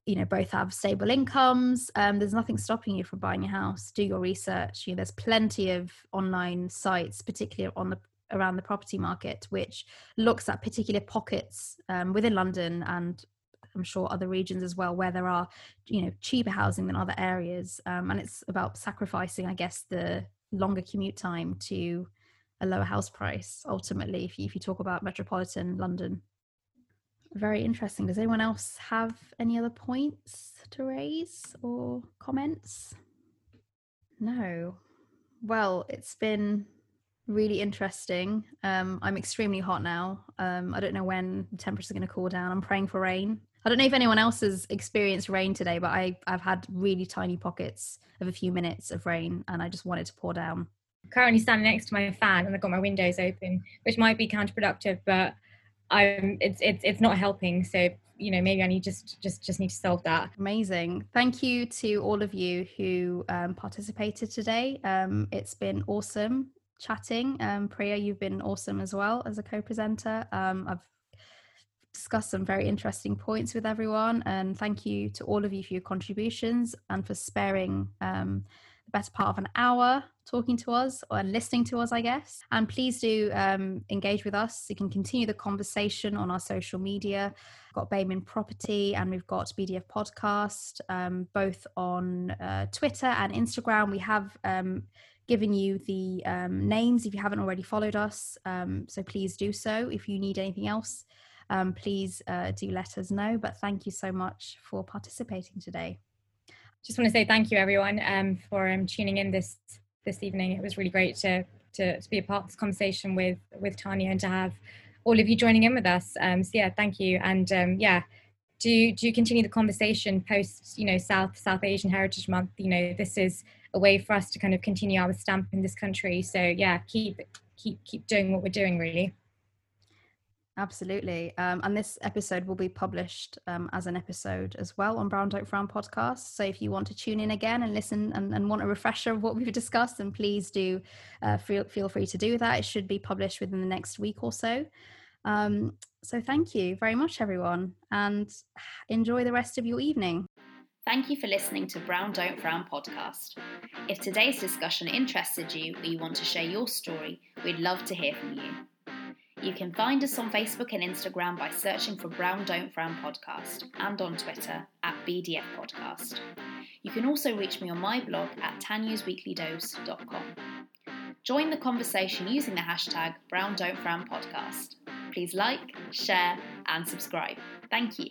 you know both have stable incomes um, there's nothing stopping you from buying a house. Do your research. You know there's plenty of online sites particularly on the around the property market which looks at particular pockets um, within london and I'm sure other regions as well where there are you know cheaper housing than other areas um, and it's about sacrificing I guess the longer commute time to a lower house price ultimately if you, if you talk about metropolitan London. Very interesting. Does anyone else have any other points to raise or comments? No. Well it's been really interesting. Um, i'm extremely hot now. Um, i don't know when the temperature's are going to cool down. I'm praying for rain I don't know if anyone else has experienced rain today, but I, I've had really tiny pockets of a few minutes of rain and I just wanted to pour down. Currently standing next to my fan and I've got my windows open, which might be counterproductive, but I'm it's it's it's not helping. So you know maybe I need just just just need to solve that. Amazing. Thank you to all of you who um, participated today. Um, it's been awesome chatting. Um, Priya, you've been awesome as well as a co-presenter. Um, I've discussed some very interesting points with everyone. And thank you to all of you for your contributions and for sparing um, the better part of an hour talking to us and listening to us, I guess. And please do um, engage with us. You can continue the conversation on our social media. We've got BAME in Property and we've got BDF Podcast, um, both on uh, Twitter and Instagram. We have um, given you the um, names if you haven't already followed us. Um, so please do so. If you need anything else, um, please uh, do let us know. But thank you so much for participating today. Just want to say thank you, everyone, um, for um, tuning in this this evening. It was really great to, to, to be a part of this conversation with with Tanya and to have all of you joining in with us. Um, so yeah, thank you, and um, yeah, do do continue the conversation post you know South South Asian Heritage Month. You know, this is a way for us to kind of continue our stamp in this country. So yeah, keep keep keep doing what we're doing, really. Absolutely. Um, and this episode will be published um, as an episode as well on Brown Don't Frown podcast. So if you want to tune in again and listen and, and want a refresher of what we've discussed, then please do uh, feel, feel free to do that. It should be published within the next week or so. Um, so thank you very much, everyone, and enjoy the rest of your evening. Thank you for listening to Brown Don't Frown podcast. If today's discussion interested you or you want to share your story, we'd love to hear from you. You can find us on Facebook and Instagram by searching for Brown Don't Frown Podcast and on Twitter at BDF Podcast. You can also reach me on my blog at tanyasweeklydose.com. Join the conversation using the hashtag Brown Don't Frown Podcast. Please like, share, and subscribe. Thank you.